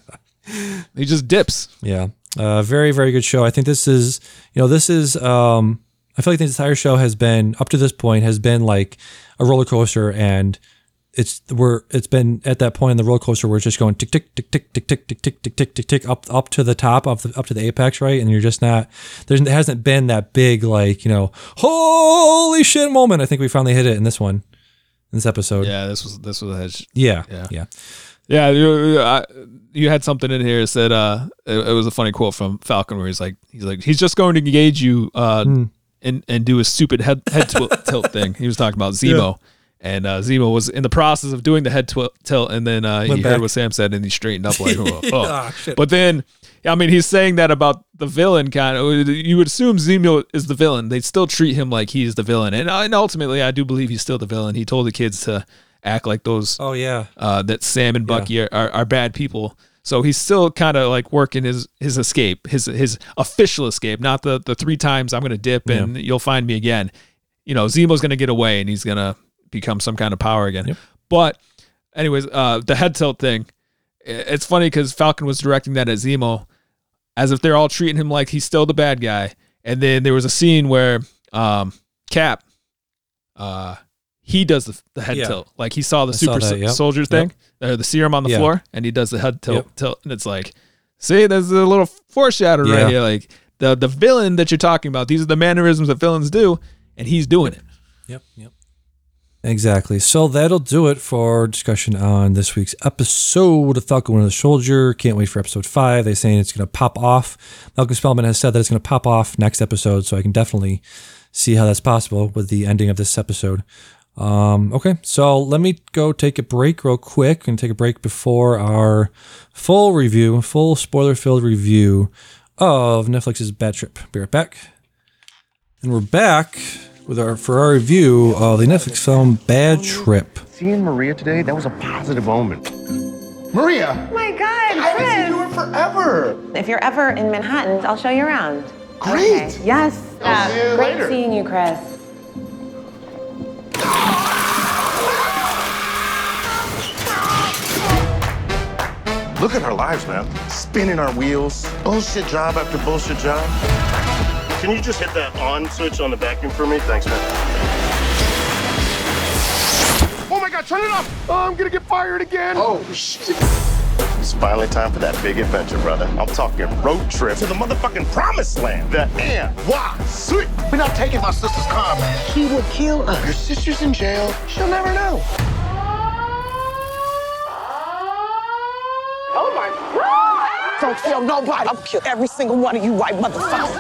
He just dips. yeah. Uh, very very good show. I think this is you know this is um I feel like the entire show has been up to this point has been like a roller coaster and. It's we're it's been at that point in the roller coaster where it's just going tick tick tick tick tick tick tick tick tick tick tick tick up up to the top up the, up to the apex right and you're just not there's there hasn't been that big like you know holy shit moment I think we finally hit it in this one in this episode Yeah, this was this was a hedge. Yeah. Yeah. Yeah. Yeah, you, I, you had something in here that said uh, it, it was a funny quote from Falcon where he's like, he's like, he's just going to engage you uh, Hmm. and and do a stupid head head twi- tilt thing. He was talking about Zemo, and uh, Zemo was in the process of doing the head tilt, and then uh, he Went heard what Sam said, and he straightened up like, oh, oh. Shit. but then. I mean, he's saying that about the villain kind of. You would assume Zemo is the villain. They still treat him like he's the villain, and, and ultimately, I do believe he's still the villain. He told the kids to act like those Oh yeah. uh, that Sam and Bucky are, are, are bad people. So he's still kind of like working his his escape, his his official escape, not the the three times I'm gonna dip and you'll find me again. You know, Zemo's gonna get away and he's gonna become some kind of power again. Yep. But anyways, uh, the head tilt thing, it's funny because Falcon was directing that at Zemo, as if they're all treating him like he's still the bad guy. And then there was a scene where um, Cap, uh, he does the, the head Yeah. tilt, like he saw the I saw super that, yep. soldier thing, or the serum on the Yeah. floor, and he does the head tilt, Yep. tilt, and it's like, see, there's a little foreshadow Yeah. right here, like the the villain that you're talking about. These are the mannerisms that villains do, and he's doing it. Yep. Yep. Exactly. So that'll do it for discussion on this week's episode of Falcon and the Soldier. Can't wait for episode five. They're saying it's going to pop off. Malcolm Spellman has said that it's going to pop off next episode, so I can definitely see how that's possible with the ending of this episode. Um, okay, so let me go take a break real quick and take a break before our full review, full spoiler filled review of Netflix's Bad Trip. Be right back. And we're back with our for our review of the Netflix film Bad Trip. Seeing Maria today, that was a positive moment. Maria! Oh my God, I haven't seen Chris! her forever! If you're ever in Manhattan, I'll show you around. Great! Okay. Yes. I'll see you great later. seeing you, Chris. Look at our lives, man. Spinning our wheels, bullshit job after bullshit job. Can you just hit that on switch on the vacuum for me? Thanks, man. Oh my god, turn it off! Oh, I'm gonna get fired again! Oh, shit. It's finally time for that big adventure, brother. I'm talking road trip to the motherfucking promised land. The NYC. We're not taking my sister's car, man. He will kill us. Your sister's in jail. She'll never know. Oh my God! Don't kill nobody. I'll kill every single one of you white motherfuckers.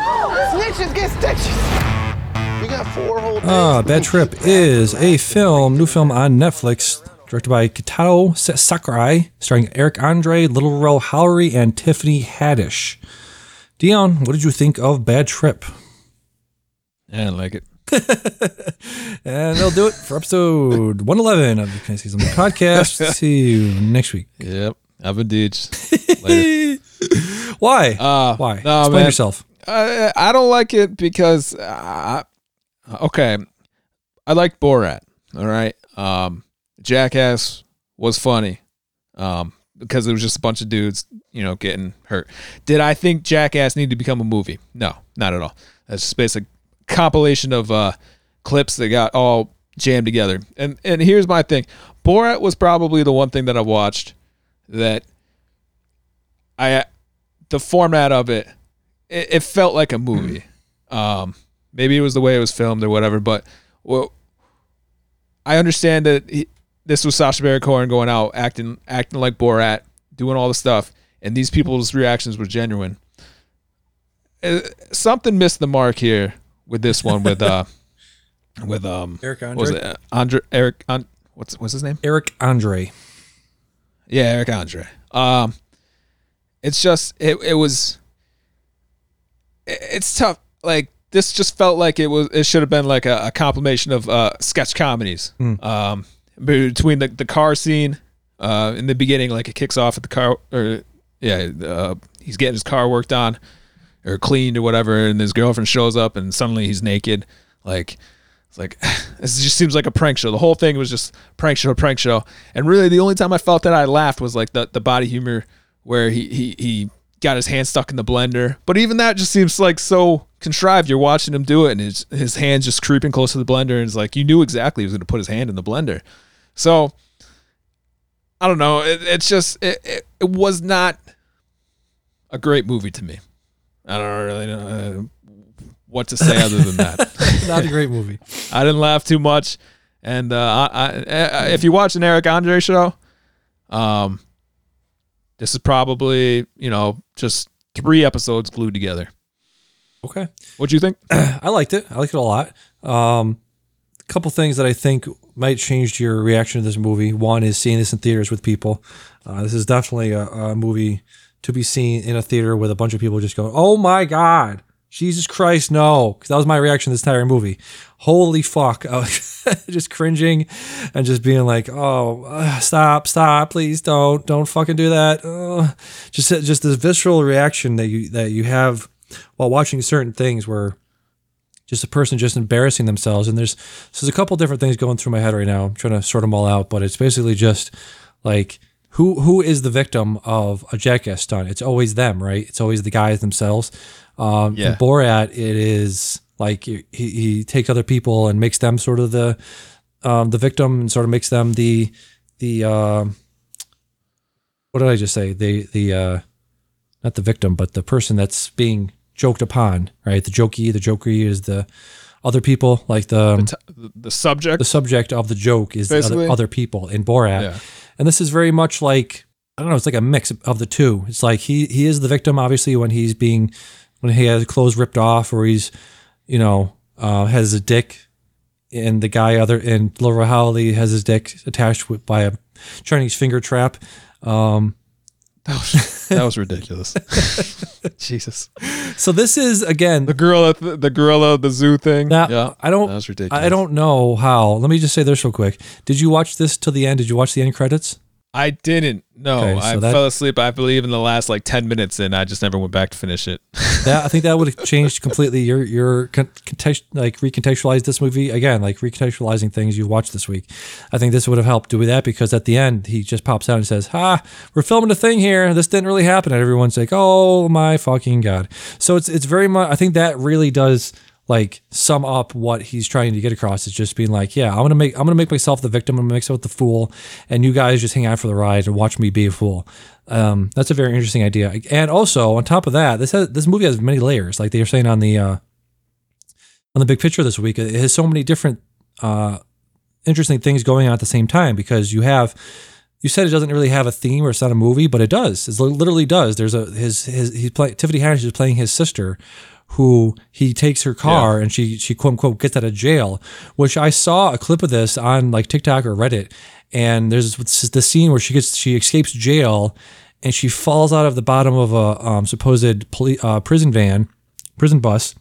Snitches get stitches. We got four whole. Ah, Bad Trip is a film, new film on Netflix, directed by Kitao Sakurai, starring Eric Andre, Little Rel Howery, and Tiffany Haddish. Dion, what did you think of Bad Trip? I like it. And they'll do it for episode 111 of the Can I Something podcast. See you next week. Yep, I've been ditched. Later. Why? Uh, Why? no, Explain man. yourself. I, I don't like it because uh, okay, I liked Borat. All right, um, Jackass was funny, um, because it was just a bunch of dudes, you know, getting hurt. Did I think Jackass needed to become a movie? No, not at all. That's just basic compilation of uh, clips that got all jammed together. And and here's my thing: Borat was probably the one thing that I watched that I the format of it it, it felt like a movie. Um, maybe it was the way it was filmed or whatever, but well, I understand that he, this was Sacha Baron Cohen going out acting acting like Borat, doing all the stuff, and these people's reactions were genuine. Uh, something missed the mark here with this one with uh with um Eric what was Andre? it Andre Eric An, what's what's his name Eric Andre. yeah Eric Andre um it's just it it was it- it's tough like this just felt like it was it should have been like a, a compilation of uh sketch comedies um between the the car scene uh in the beginning like it kicks off at the car or yeah uh, he's getting his car worked on or cleaned or whatever and his girlfriend shows up and suddenly he's naked. Like it's like this just seems like a prank show. The whole thing was just prank show prank show. And really the only time i felt that i laughed was like the, the body humor where he, he he got his hand stuck in the blender. But even that just seems like so contrived. You're watching him do it and his, his hand's just creeping close to the blender and it's like you knew exactly he was going to put his hand in the blender so i don't know it, it's just it, it, it was not a great movie to me i don't really know uh, what to say other than that Not a great movie. I didn't laugh too much. And uh, I, I, if you watch an Eric Andre show, um, this is probably you know just three episodes glued together. Okay. What do you think? I liked it. I liked it a lot. Um, a couple things that I think might change your reaction to this movie. One is seeing this in theaters with people. Uh, this is definitely a, a movie to be seen in a theater with a bunch of people just going, "Oh my god, Jesus Christ, no!" Because that was my reaction to this entire movie. Holy fuck! Just cringing and just being like, "Oh, uh, stop, stop, please don't, don't fucking do that." Uh, just, just this visceral reaction that you that you have while watching certain things where just a person just embarrassing themselves. And there's so there's a couple different things going through my head right now. I'm trying to sort them all out, but it's basically just like who who is the victim of a jackass stunt? It's always them, right? It's always the guys themselves. Um, Yeah. In Borat, it is like he, he takes other people and makes them sort of the um, the victim and sort of makes them the the um what did I just say? The the uh, not the victim, but the person that's being joked upon, right? The jokey, the jokery is the other people, like the um, The, the subject. the subject of the joke is the other, other people in Borat. Yeah. And this is very much like I don't know, it's like a mix of the two. It's like he he is the victim obviously when he's being when he has clothes ripped off or he's you know uh, has a dick and the guy other and Lil Rel Howery has his dick attached with, by a Chinese finger trap. Um, that was ridiculous. Jesus. so this is again The gorilla, the gorilla, the zoo thing. Now, yeah, I don't. That was ridiculous. I don't know how. Let me just say this real quick. Did you watch this till the end? Did you watch the end credits? I didn't. No, Okay, I that- fell asleep. I believe in the last like ten minutes, and I just never went back to finish it. That I think that would have changed completely your your context, like recontextualize this movie again, like recontextualizing things you watched this week. I think this would have helped do that because at the end he just pops out and says, "Ha, we're filming a thing here. This didn't really happen." And everyone's like, "Oh my fucking god!" So it's it's very much. I think that really does like sum up what he's trying to get across. is just being like, "Yeah, I'm gonna make I'm gonna make myself the victim. I'm gonna make myself the fool, and you guys just hang out for the ride and watch me be a fool." Um, that's a very interesting idea. And also on top of that, this has, this movie has many layers. Like they were saying on the uh, on the big picture this week, it has so many different uh, interesting things going on at the same time because you have. You said it doesn't really have a theme or it's not a movie, but it does. It literally does. There's a his his he's playing Tiffany Haddish is playing his sister, who he takes her car and she she quote unquote gets out of jail. Which I saw a clip of this on like TikTok or Reddit, and there's this, the scene where she gets she escapes jail, and she falls out of the bottom of a um, supposed poli- uh, prison van, prison bus,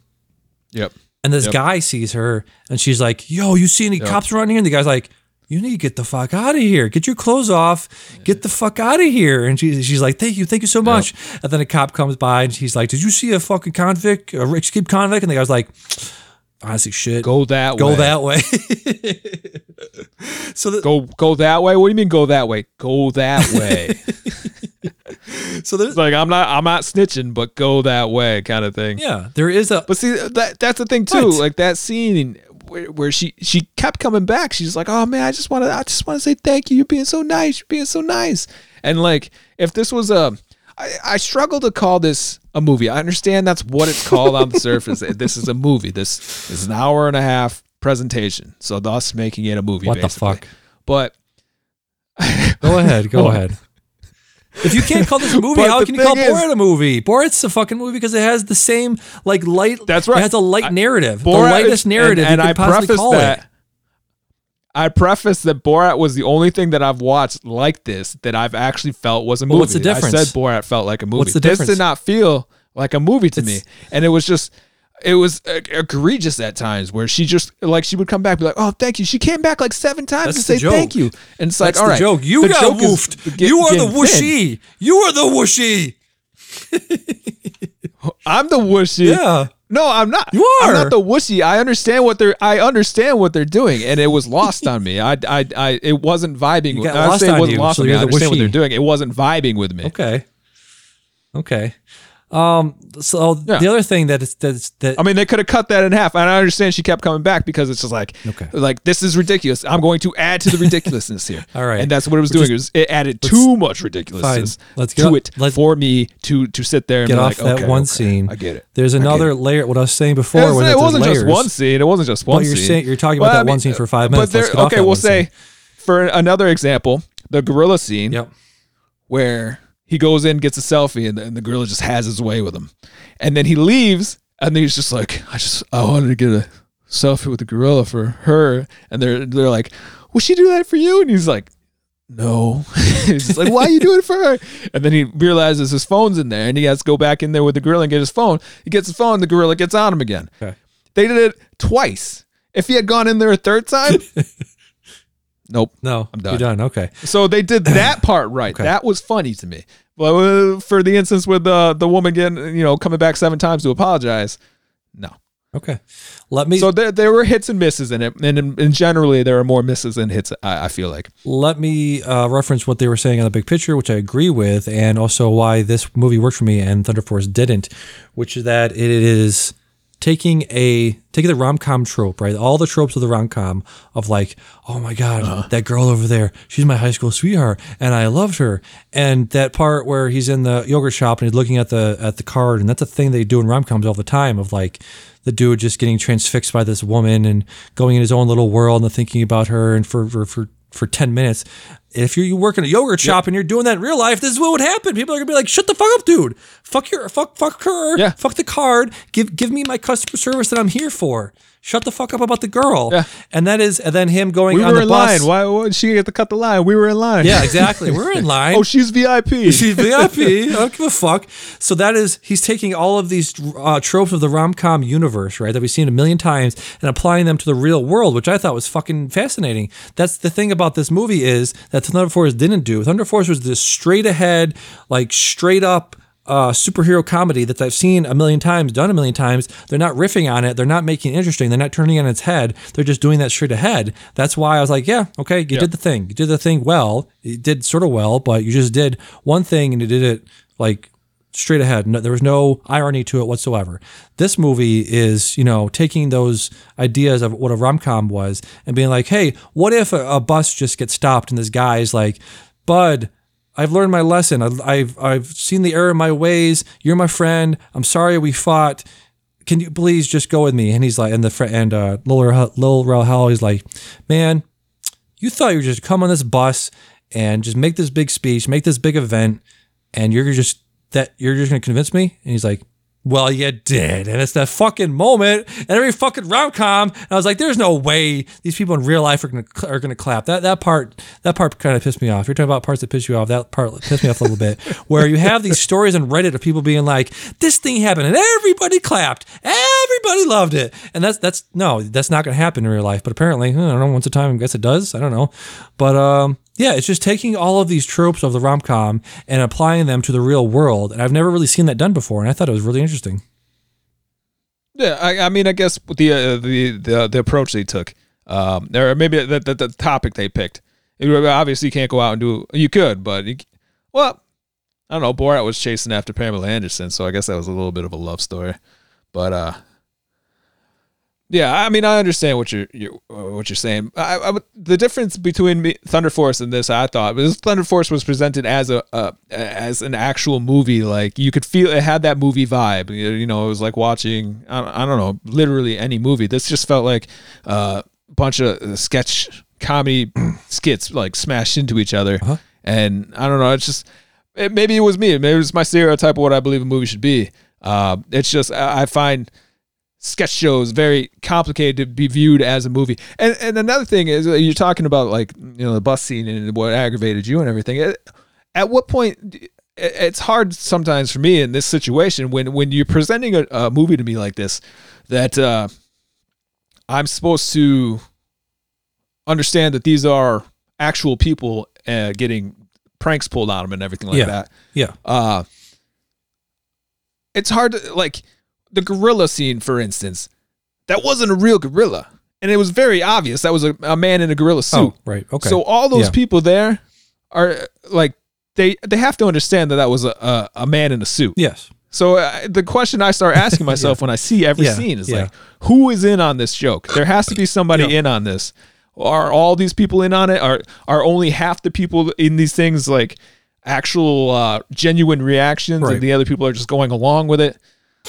Yep. and this Yep. guy sees her and she's like, Yo, you see any cops around here? And the guy's like, You need to get the fuck out of here. Get your clothes off. Get the fuck out of here. And she, she's like, Thank you. Thank you so much. And then a cop comes by and he's like, Did you see a fucking convict, a escaped convict? And the guy's like, honestly shit. Go that go way. Go that way. so the, Go go that way. What do you mean go that way? Go that way. so there's it's like I'm not I'm not snitching, but go that way kind of thing. yeah, there is a But see that that's the thing too. What? Like that scene where, where she she kept coming back. She's like, "Oh man, I just want to I just want to say thank you. You're being so nice. You're being so nice." And like if this was a I, I struggle to call this a movie. I understand that's what it's called on the surface. This is a movie. This is an hour and a half presentation. So thus making it a movie. What the fuck? But Go ahead, go ahead. If you can't call this a movie, how can you call is- Borat a movie? Borat's a fucking movie because it has the same like light. That's right. It has a light I- narrative, the Borat- lightest narrative and, and you I preface call that. it. I preface that Borat was the only thing that I've watched like this that I've actually felt was a movie. Well, what's the difference? I said Borat felt like a movie. What's the difference? this did not feel like a movie to me, and it was just. It was uh, egregious at times where she just like she would come back and be like, "Oh, thank you." She came back like seven times That's to say thank you, and it's like, That's "All the right, joke. You the got joke woofed. get- you are the getting thin. You are the whooshy. I'm the whooshy. Yeah. No, I'm not. You are I'm not the wussy. I understand what they're. I understand what they're doing, and it was lost on me. I, I, I. It wasn't vibing. With, I say it wasn't you, lost so on me. I understand what they're doing. It wasn't vibing with me. Okay. Okay. Um. So Yeah. the other thing that is that's that I mean, they could have cut that in half, and I understand she kept coming back because it's just like, Okay. like this is ridiculous. I'm going to add to the ridiculousness here. All right. and that's what it was We're doing. it, was, it added too much ridiculousness Fine. Let's to get- it let's for me to to sit there and get be off like, that okay, one okay, scene. I get it. There's another layer. What I was saying before, It, was, it wasn't just one scene. It wasn't just one Well, you're scene. saying- you're talking about that one scene for five minutes. But there, Let's get off okay, we'll say scene. for another example, the gorilla scene Yep. where he goes in, gets a selfie, and the, and the gorilla just has his way with him, and then he leaves, and he's just like, I just I wanted to get a selfie with the gorilla for her, and they're they're like, will she do that for you? And he's like. No. he's just like, why are you doing it for her? And then he realizes his phone's in there and he has to go back in there with the gorilla and get his phone. He gets his phone, the gorilla gets on him again. Okay. They did it twice. If he had gone in there a third time, nope. No, I'm done. You're done. Okay. So they did that part right. Okay. That was funny to me. But uh, for the instance with the the woman getting you know coming back seven times to apologize, no. Okay. Let me So there there were hits and misses in it, and, and generally there are more misses than hits. I, I feel like. let me uh, reference what they were saying on the big picture, which I agree with, and also why this movie worked for me and Thunder Force didn't, which is that it is taking a taking the rom com trope, right? All the tropes of the rom com of like, oh my god, uh-huh. that girl over there, she's my high school sweetheart, and I loved her, and that part where he's in the yogurt shop and he's looking at the at the card, and that's a thing they do in rom coms all the time of like the dude just getting transfixed by this woman and going in his own little world and thinking about her and for for for, for 10 minutes. If you're you work in a yogurt shop and you're doing that in real life this is what would happen. People are gonna be like shut the fuck up dude. Fuck your fuck fuck her. Yeah. fuck the card. Give give me my customer service that i'm here for shut the fuck up about the girl Yeah. and that is and then him going We on were the in bus line. Why, why did she get to cut the line? We were in line. yeah exactly we're in line oh, she's VIP. She's VIP. I don't give a fuck. So that is, he's taking all of these uh, tropes of the rom com universe, right, that we've seen a million times, and applying them to the real world, which I thought was fucking fascinating. That's the thing about this movie is that Thunder Force didn't do. Thunder Force was this straight ahead, like straight up. Uh, superhero comedy that I've seen a million times, done a million times. They're not riffing on it. They're not making it interesting. They're not turning it on its head. They're just doing that straight ahead. That's why I was like, yeah, okay, you did the thing. You did the thing well. You did sort of well, but you just did one thing and you did it like straight ahead. No, there was no irony to it whatsoever. This movie is, you know, taking those ideas of what a rom com was and being like, hey, what if a, a bus just gets stopped and this guy's like, Bud, I've learned my lesson. I've, I've seen the error in my ways. You're my friend. I'm sorry we fought. Can you please just go with me? And he's like, and the friend and uh, Lil Lil Rel like, man, you thought you were just come on this bus and just make this big speech, make this big event, and you're just that you're just gonna convince me? And he's like, Well, you did. And it's that fucking moment and every fucking rom com. And I was like, there's no way these people in real life are gonna are gonna clap. That that part that part kind of pissed me off. You're talking about parts that piss you off. That part pissed me off a little bit. Where you have these stories on Reddit of people being like, this thing happened and everybody clapped. Everybody loved it. And that's that's no, that's not gonna happen in real life. But apparently, I don't know, once a time I guess it does. I don't know. But um yeah, it's just taking all of these tropes of the rom com and applying them to the real world. And I've never really seen that done before, and I thought it was really interesting. Yeah, I, I mean, I guess the uh, the the the approach they took, um, or maybe the, the the topic they picked. Obviously you can't go out and do. You could, but you, well, I don't know. Borat was chasing after Pamela Anderson, so I guess that was a little bit of a love story. But uh, yeah, I mean, I understand what you're, you're uh, what you're saying. I, I, the difference between me, Thunder Force and this, I thought, was Thunder Force was presented as a uh, as an actual movie. Like you could feel it had that movie vibe. You you know, it was like watching I, don't- I don't know, literally any movie. This just felt like uh, a bunch of uh, sketch comedy skits like smashed into each other. And I don't know, it's just it, maybe it was me. Maybe it's my stereotype of what I believe a movie should be. Uh, it's just I I find sketch shows very complicated to be viewed as a movie. And and another thing is uh, you're talking about like you know the bus scene and what aggravated you and everything. At- At what point? It's hard sometimes for me in this situation when when you're presenting a, a movie to me like this that uh, I'm supposed to understand that these are actual people uh, getting pranks pulled on them and everything like Yeah. that Yeah. uh it's hard to like the gorilla scene for instance that wasn't a real gorilla and it was very obvious that was a, a man in a gorilla suit Oh, right. Okay. so all those Yeah. people there are like they they have to understand that that was a, a, a man in a suit Yes. so uh, the question I start asking myself when I see every Yeah, scene is yeah. like, who is in on this joke? There has to be somebody Yeah. in on this. Are all these people in on it? Are are only half the people in these things like actual uh, genuine reactions, Right. and the other people are just going along with it?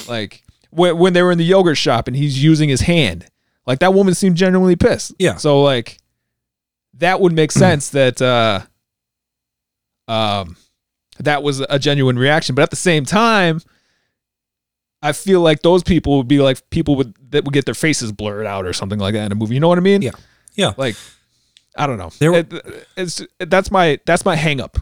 Like when when they were in the yogurt shop and he's using his hand, like that woman seemed genuinely pissed. Yeah. So like that would make sense that uh um that was a genuine reaction. But at the same time, I feel like those people would be like people would that would get their faces blurred out or something like that in a movie. You know what I mean? Yeah. Yeah. Like I don't know. There were- It- it's that's my that's my hang up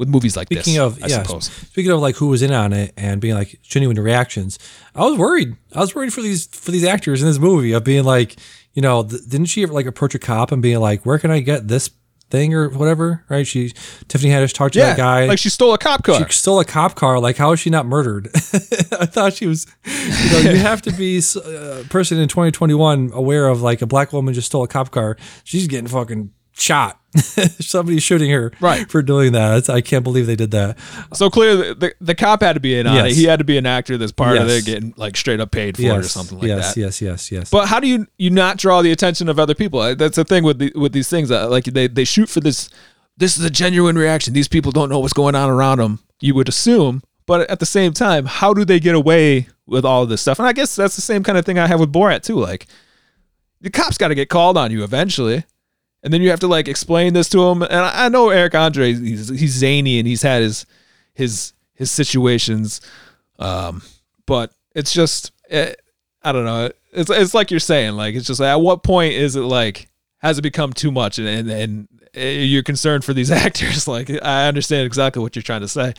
with movies like Speaking this. of, I yeah, suppose. speaking of like who was in on it and being like genuine reactions, I was worried. I was worried for these for these actors in this movie of being like, you know, th- didn't she ever like approach a cop and being like, where can I get this thing or whatever? Right? She Tiffany Haddish talked to Yeah, that guy. like she stole a cop car. she stole a cop car. Like, how is she not murdered? I thought she was. You know, you have to be s- uh, a person in 2021 aware of like a black woman just stole a cop car. She's getting fucking shot. Somebody's shooting her Right. for doing that. It's, I can't believe they did that. So clearly, the, the cop had to be in on it. He had to be an actor that's part of Yes. it, getting like straight up paid for it or something like yes, that. Yes, yes, yes, yes. But how do you you not draw the attention of other people? That's the thing with the, with these things. uh, Like they they shoot for this. This is a genuine reaction. These people don't know what's going on around them. You would assume, but at the same time, how do they get away with all of this stuff? And I guess that's the same kind of thing I have with Borat too. Like the cops got to get called on you eventually, and then you have to like explain this to him. And I, know Eric Andre, he's he's zany and he's had his his his situations, um, but it's just eh, I don't know. It's it's like you're saying, like it's just like, at what point is it like has it become too much and and, and eh, you're concerned for these actors? Like I understand exactly what you're trying to say,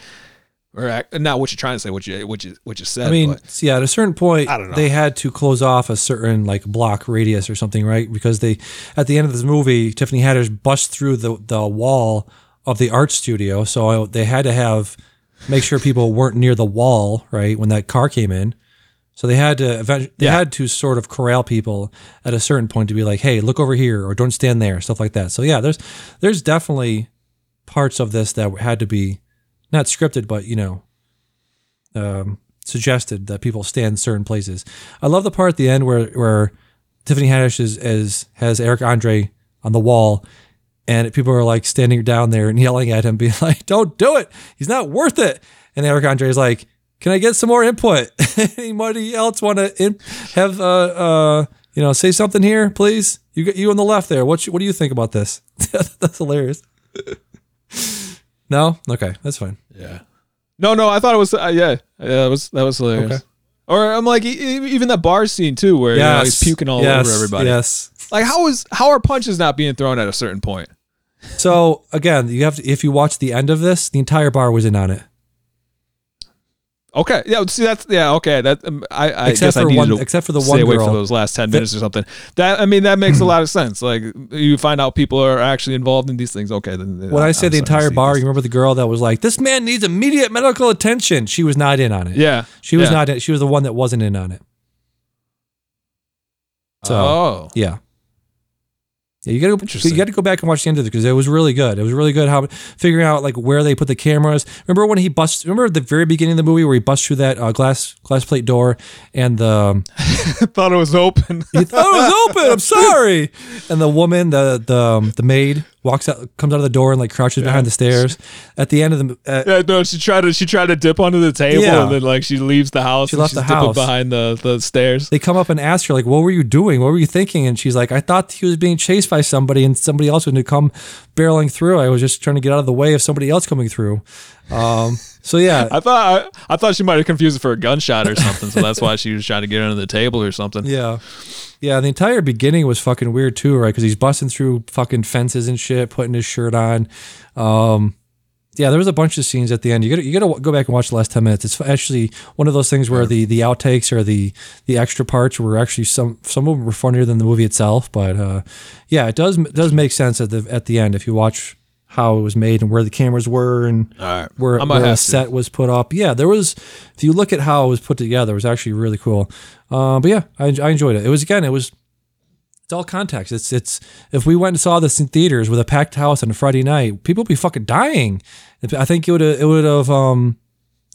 or not what you're trying to say, what you what you what you said. I mean, but- yeah, at a certain point, I don't know. they had to close off a certain like block radius or something, right? Because they, at the end of this movie, Tiffany Haddish bust through the the wall of the art studio, so they had to have make sure people weren't near the wall, right, when that car came in. So they had to they Yeah. had to sort of corral people at a certain point to be like, hey, look over here or don't stand there, stuff like that. So yeah, there's there's definitely parts of this that had to be not scripted, but you know, um, suggested that people stand certain places. I love the part at the end where where Tiffany Haddish is, is has Eric Andre on the wall, and people are like standing down there and yelling at him, being like, "Don't do it! He's not worth it!" And Eric Andre is like, "Can I get some more input? Anybody else want to in- have uh uh you know say something here, please? You you on the left there. What you, what do you think about this? That's hilarious." No, okay, that's fine. Yeah. No, no, I thought it was uh, yeah, yeah, that was that was hilarious. Okay. Or I'm like e- even that bar scene too, where you know, he's puking all yes, over everybody. Yes. Like how is how are punches not being thrown at a certain point? So again, you have to if you watch the end of this, the entire bar was in on it. Okay, yeah. See, that's yeah. Okay, that um, I, I Except guess I needed one- to except for the stay one away girl. for those last ten minutes or something. That I mean, that makes a lot of sense. Like you find out people are actually involved in these things. Okay, then When I say I'm the entire bar, you remember the girl that was like, "This man needs immediate medical attention." She was not in on it. Yeah, she was yeah. not. In, she was the one that wasn't in on it. So oh, yeah. Yeah, you gotta go, you got to go back and watch the end of it because it was really good. It was really good how figuring out like where they put the cameras. Remember when he busts? Remember the very beginning of the movie where he busts through that uh, glass glass plate door and the thought it was open. he thought it was open. I'm sorry. And the woman, the the um, the maid, walks out, comes out of the door and like crouches behind the stairs. At the end of the, uh, Yeah, no, she tried to she tried to dip onto the table Yeah. and then like she leaves the house. She and left she's the dipping house. behind the, the stairs. they come up and ask her like, "What were you doing? What were you thinking?" And she's like, "I thought he was being chased by somebody, and somebody else was going to come barreling through. I was just trying to get out of the way of somebody else coming through." Um, so yeah, I thought I, I thought she might have confused it for a gunshot or something, so that's why she was trying to get under the table or something. Yeah. Yeah, the entire beginning was fucking weird too, right? Because he's busting through fucking fences and shit, putting his shirt on. Um, yeah, there was a bunch of scenes at the end. You got you got to go back and watch the last ten minutes. It's actually one of those things where the the outtakes or the the extra parts were actually some some of them were funnier than the movie itself. But uh, yeah, it does it does make sense at the at the end if you watch how it was made and where the cameras were and right. where, where to. set was put up. Yeah, there was. If you look at how it was put together, it was actually really cool. Uh, but yeah, I, I enjoyed it. It was again, it was. It's all context. It's it's. If we went and saw this in theaters with a packed house on a Friday night, people would be fucking dying. I think it would have. It would have. Um,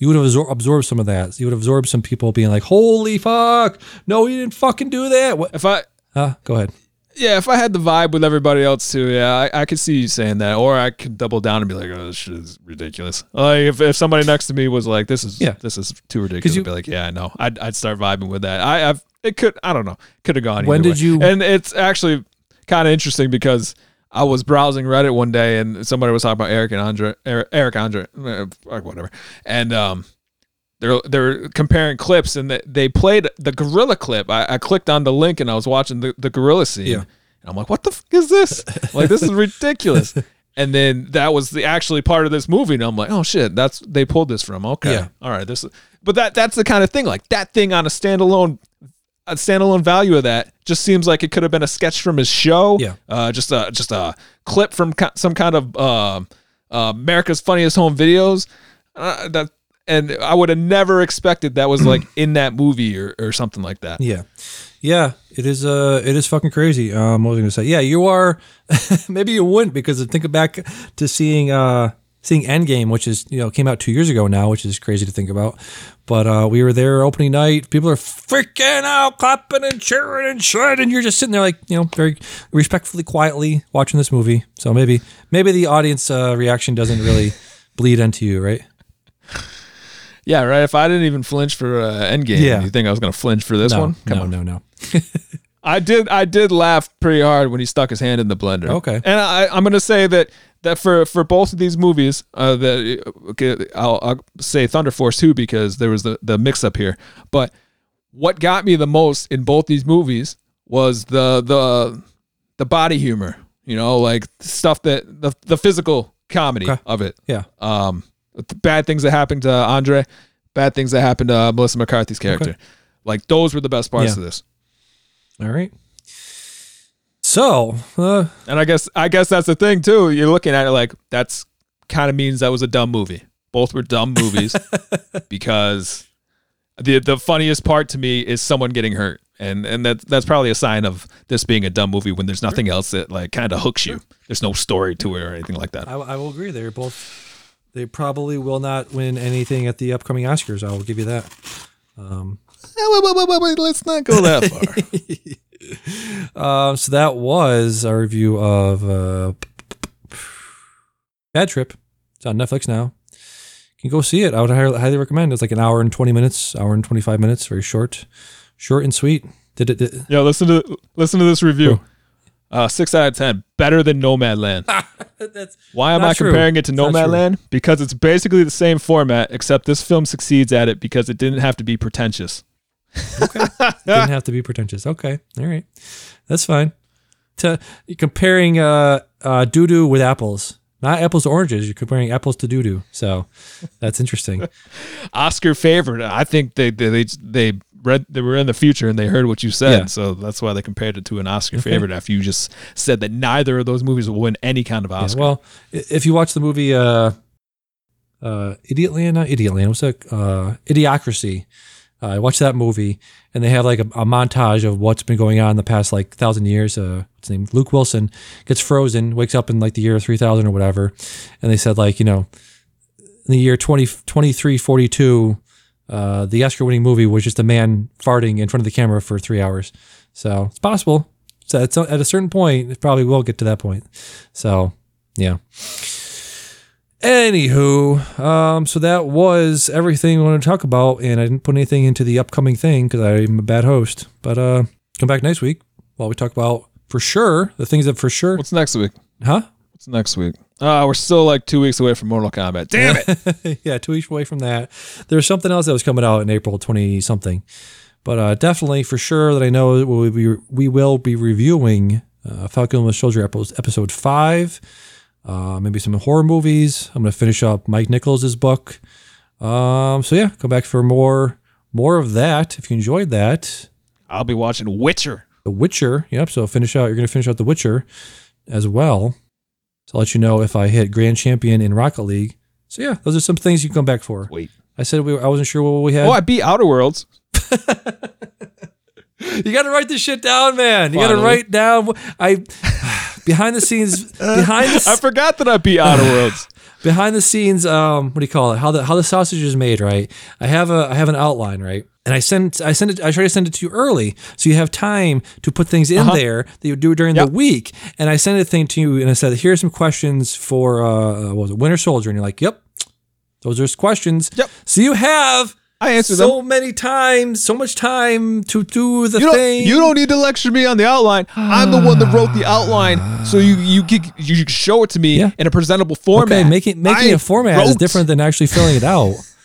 you would have absor- absorbed some of that. You would have absorbed some people being like, "Holy fuck! No, he didn't fucking do that." What? If I Huh? Go ahead. Yeah, if I had the vibe with everybody else too, yeah, I, I could see you saying that, or I could double down and be like, "Oh, this shit is ridiculous." Like if, if somebody next to me was like, "This is Yeah. this is too ridiculous," you- I'd be like, "Yeah, no," I'd I'd start vibing with that. I I've it could I don't know could have gone. When did way. you- And it's actually kind of interesting because I was browsing Reddit one day and somebody was talking about Eric and Andre, Eric, Eric Andre, eh, whatever, and um. They're they're comparing clips and they, they played the gorilla clip. I, I clicked on the link and I was watching the, the gorilla scene. Yeah. And I'm like, what the fuck is this? like, this is ridiculous. And then that was the actually part of this movie. And I'm like, oh shit, that's they pulled this from. Okay. Yeah. All right. This is, but that that's the kind of thing. Like that thing on a standalone a standalone value of that just seems like it could have been a sketch from his show. Yeah. Uh, just a just a clip from some kind of uh, uh, America's Funniest Home Videos. Uh, that and I would have never expected that was like in that movie or, or something like that. Yeah, yeah, it is. Uh, it is fucking crazy. Um, what was I to say? Yeah, you are. maybe you wouldn't because think back to seeing uh seeing Endgame, which is you know came out two years ago now, which is crazy to think about. But uh, we were there opening night. People are freaking out, clapping and cheering and shit, and you're just sitting there like you know very respectfully, quietly watching this movie. So maybe maybe the audience uh, reaction doesn't really bleed into you, right? Yeah, right. If I didn't even flinch for uh, Endgame, Yeah. you think I was going to flinch for this no, one? Come no, on. no, no. I did. I did laugh pretty hard when he stuck his hand in the blender. Okay. and I, I'm going to say that that for for both of these movies, uh, that okay, I'll, I'll say Thunder Force too because there was the the mix up here. But what got me the most in both these movies was the the the body humor. You know, like stuff that the the physical comedy Okay. of it. Yeah. Um, bad things that happened to Andre, bad things that happened to uh, Melissa McCarthy's character. Like those were the best parts Yeah. of this. All right. So, uh, And I guess I guess that's the thing too. You're looking at it like that's kind of means that was a dumb movie. Both were dumb movies because the the funniest part to me is someone getting hurt. And and that that's probably a sign of this being a dumb movie when there's nothing else that like kind of hooks you. There's no story to it or anything like that. I, I will agree. They're both. They probably will not win anything at the upcoming Oscars. I will give you that. Let's not go that far. Um, so that was our review of uh, Bad Trip. It's on Netflix now. You can go see it. I would highly, highly recommend. It's like an hour and twenty minutes, hour and twenty five minutes. Very short, short and sweet. Did it? Did, Yo, listen to listen to this review. Uh, six out of ten, better than Nomadland. Why am I true. comparing it to It's not true. Nomadland? Because it's basically the same format, except this film succeeds at it because it didn't have to be pretentious. Okay, didn't have to be pretentious. Okay, all right, that's fine. To comparing uh, uh, doo doo with apples, not apples to oranges. You're comparing apples to doo doo. So that's interesting. Oscar favorite. I think they they they, they read they were in the future and they heard what you said, Yeah. so that's why they compared it to an Oscar favorite. After you just said that neither of those movies will win any kind of Yeah, Oscar. well, if you watch the movie uh, uh, Idiotland, not Idiotland, what's that? Uh, Idiocracy. Uh, I watched that movie, and they have like a, a montage of what's been going on in the past like thousand years. Uh, what's his name? Luke Wilson gets frozen, wakes up in like the year three thousand or whatever, and they said like you know, in the year 20, 2342, uh, the Oscar-winning movie was just a man farting in front of the camera for three hours. So it's possible. So it's at a certain point, it probably will get to that point. So yeah. Anywho, um, so that was everything we wanted to talk about, and I didn't put anything into the upcoming thing because I'm a bad host. But uh, come back next week while we talk about for sure the things that for sure, What's next week? huh? What's next week? Uh, we're still like two weeks away from Mortal Kombat. Damn it! yeah, two weeks away from that. There's something else that was coming out in April 20 something. But uh, definitely for sure that I know we'll be, we will be reviewing uh, Falcon and the Soldier episode, episode five. Uh, maybe some horror movies. I'm going to finish up Mike Nichols' book. Um, so yeah, come back for more more of that if you enjoyed that. I'll be watching Witcher. The Witcher. Yep. So finish out. You're going to finish out The Witcher as well. So I'll let you know if I hit Grand Champion in Rocket League. So yeah, those are some things you can come back for. Wait. I said we. I wasn't sure what we had. Oh, I beat Outer Worlds. You got to write this shit down, man. You got to write down. I behind the scenes, behind the, I forgot that I beat Outer Worlds. behind the scenes. Um, what do you call it? How the how the sausage is made, right? I have a I have an outline, right? And I send I send it. I try to send it to you early, so you have time to put things in there that you do during Yep. the week. And I sent a thing to you, and I said, "Here's some questions for uh, what was it, Winter Soldier?" And you're like, "Yep, those are questions." Yep. So you have. I answered so them. many times, so much time to do the You don't, thing. you don't need to lecture me on the outline. I'm the one that wrote the outline, so you you can, you can show it to me Yeah. in a presentable format. Okay, making making I a format is different than actually filling it out.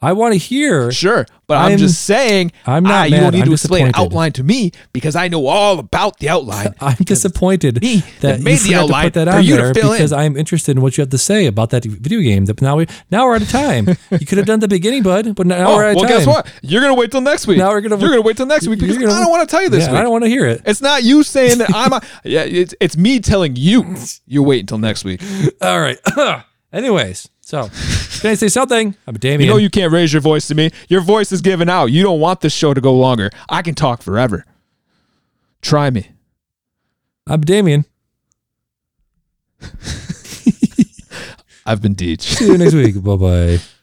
I want to hear. Sure, but I'm, I'm- just saying. I'm not ah, You don't need I'm to explain an outline to me because I know all about the outline. I'm disappointed me that that you made the forgot to put that on you to there fill in. because I'm interested in what you have to say about that video game. That now we now we're out of time. you could have done the beginning, bud, but now oh, we're out of well, time. guess what? You're gonna wait till next week. Now we're gonna- you're gonna wait till next week because gonna- I don't want to tell you this Yeah, week. I don't want to hear it. It's not you saying that I'm. A, yeah, it's it's me telling you. You wait until next week. All right. Anyways, so can I say something? I'm Damian. You know you can't raise your voice to me. Your voice is giving out. You don't want this show to go longer. I can talk forever. Try me. I'm Damian. I've been Deej. See you next week. bye bye.